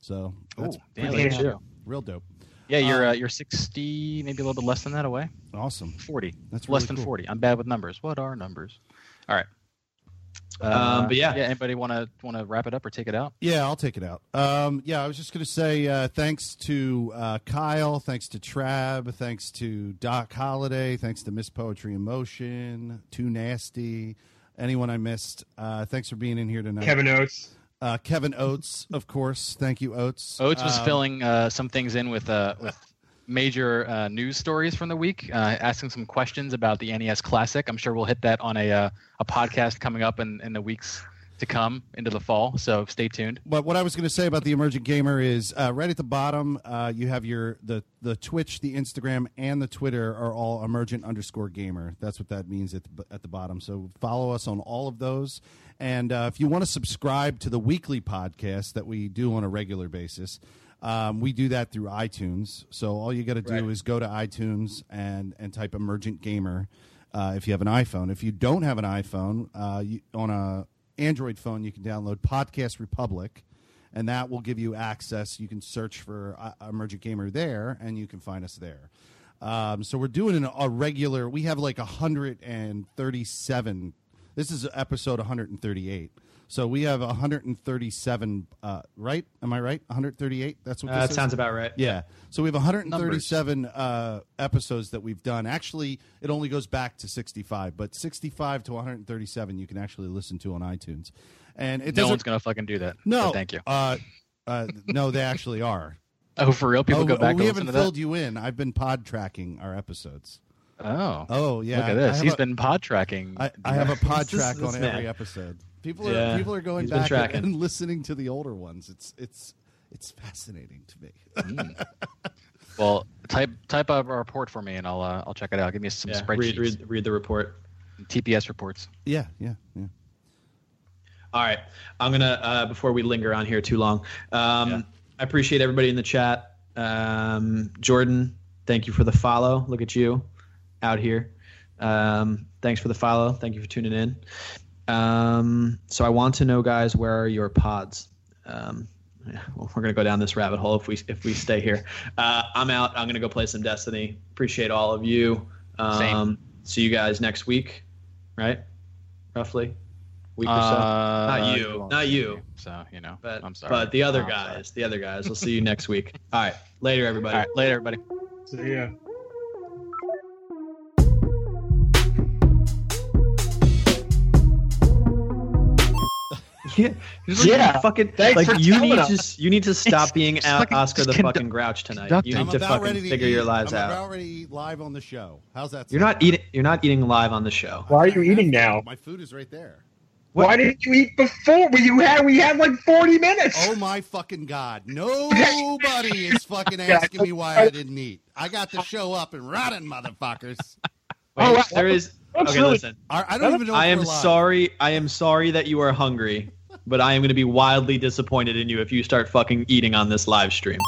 So that's Ooh, damn, pretty look at real dope. Yeah, you're uh, you're 60, maybe a little bit less than that away. Awesome. 40. That's less than cool. 40. I'm bad with numbers. What are numbers? All right. Um, but yeah. yeah. Anybody want to want to wrap it up or take it out? Yeah, I'll take it out. Um, yeah, I was just going to say uh, thanks to uh, Kyle, thanks to Trav, thanks to Doc Holiday, thanks to Miss Poetry in Motion, Too Nasty, anyone I missed. Uh, thanks for being in here tonight. Kevin Oates. uh, Kevin Oates, of course. Thank you, Oates. Oates was Um, filling uh, some things in with uh, with major uh, news stories from the week, uh, asking some questions about the NES Classic. I'm sure we'll hit that on a uh, a podcast coming up in, in the weeks to come into the fall. So stay tuned. But what I was going to say about the emergent gamer is uh, right at the bottom, uh, you have your the the Twitch, the Instagram, and the Twitter are all emergent underscore gamer. That's what that means at the, at the bottom. So follow us on all of those. And uh, if you want to subscribe to the weekly podcast that we do on a regular basis, um, we do that through iTunes. So all you got to do Right. is go to iTunes and and type emergent gamer. Uh, if you have an iPhone, if you don't have an iPhone, uh, you, on a Android phone, you can download Podcast Republic, and that will give you access. You can search for uh, Emergent Gamer there, and you can find us there. Um, so we're doing an, a regular. We have like 137. This is episode 138. So we have 137. Uh, right? Am I right? 138. That's what Uh, that is? sounds about right. Yeah. So we have 137 uh, episodes that we've done. Actually, it only goes back to 65, but 65 to 137 you can actually listen to on iTunes. And it no one's gonna fucking do that. no. Thank you. Uh, uh, no, they actually are. Oh, for real? People oh, go back we haven't to filled you in. I've been pod tracking our episodes. Oh, Oh yeah. look at this. He's a- been pod tracking. I, I have a pod track on every episode. People are Yeah, people are going he's back and, and listening to the older ones. It's it's it's fascinating to me. Mm. Well, type type up a report for me, and I'll uh, I'll check it out. Give me some Yeah, spreadsheets, read, read read the report. TPS reports. Yeah, yeah, yeah. All right, I'm gonna uh, before we linger on here too long. Um, Yeah. I appreciate everybody in the chat. Um, Jordan, thank you for the follow. Look at you out here. Um, thanks for the follow. Thank you for tuning in. Um, so I want to know, guys, where are your pods? Um, yeah, well, we're gonna go down this rabbit hole if we if we stay here. Uh, I'm out. I'm gonna go play some Destiny. Appreciate all of you. Um, Same. See you guys next week, right? Roughly, week or so. Uh, Not you. won't you. me, So you know, But I'm sorry. but the other Oh, I'm sorry. guys, the other guys. We'll see you next week. All right, later, everybody. All right, later, everybody. So yeah. Yeah, Just like, Yeah. fucking Thanks like for you need us. to you need to stop It's- being out fucking- Oscar the just fucking Grouch tonight. conducting. You need I'm to fucking to figure eat. your lives I'm out. about ready to eat live on the show. How's that? You're sound? not eating. You're not eating live on the show. Why are you eating now? My food is right there. Why didn't you eat before? Well, you had we had like forty minutes. Oh my fucking god! Nobody is fucking asking me why I didn't eat. I got the show up and running, motherfuckers. Wait, Oh, there is. Okay, listen. I, I don't even know. I am sorry. I am sorry that you are hungry, but I am going to be wildly disappointed in you if you start fucking eating on this live stream.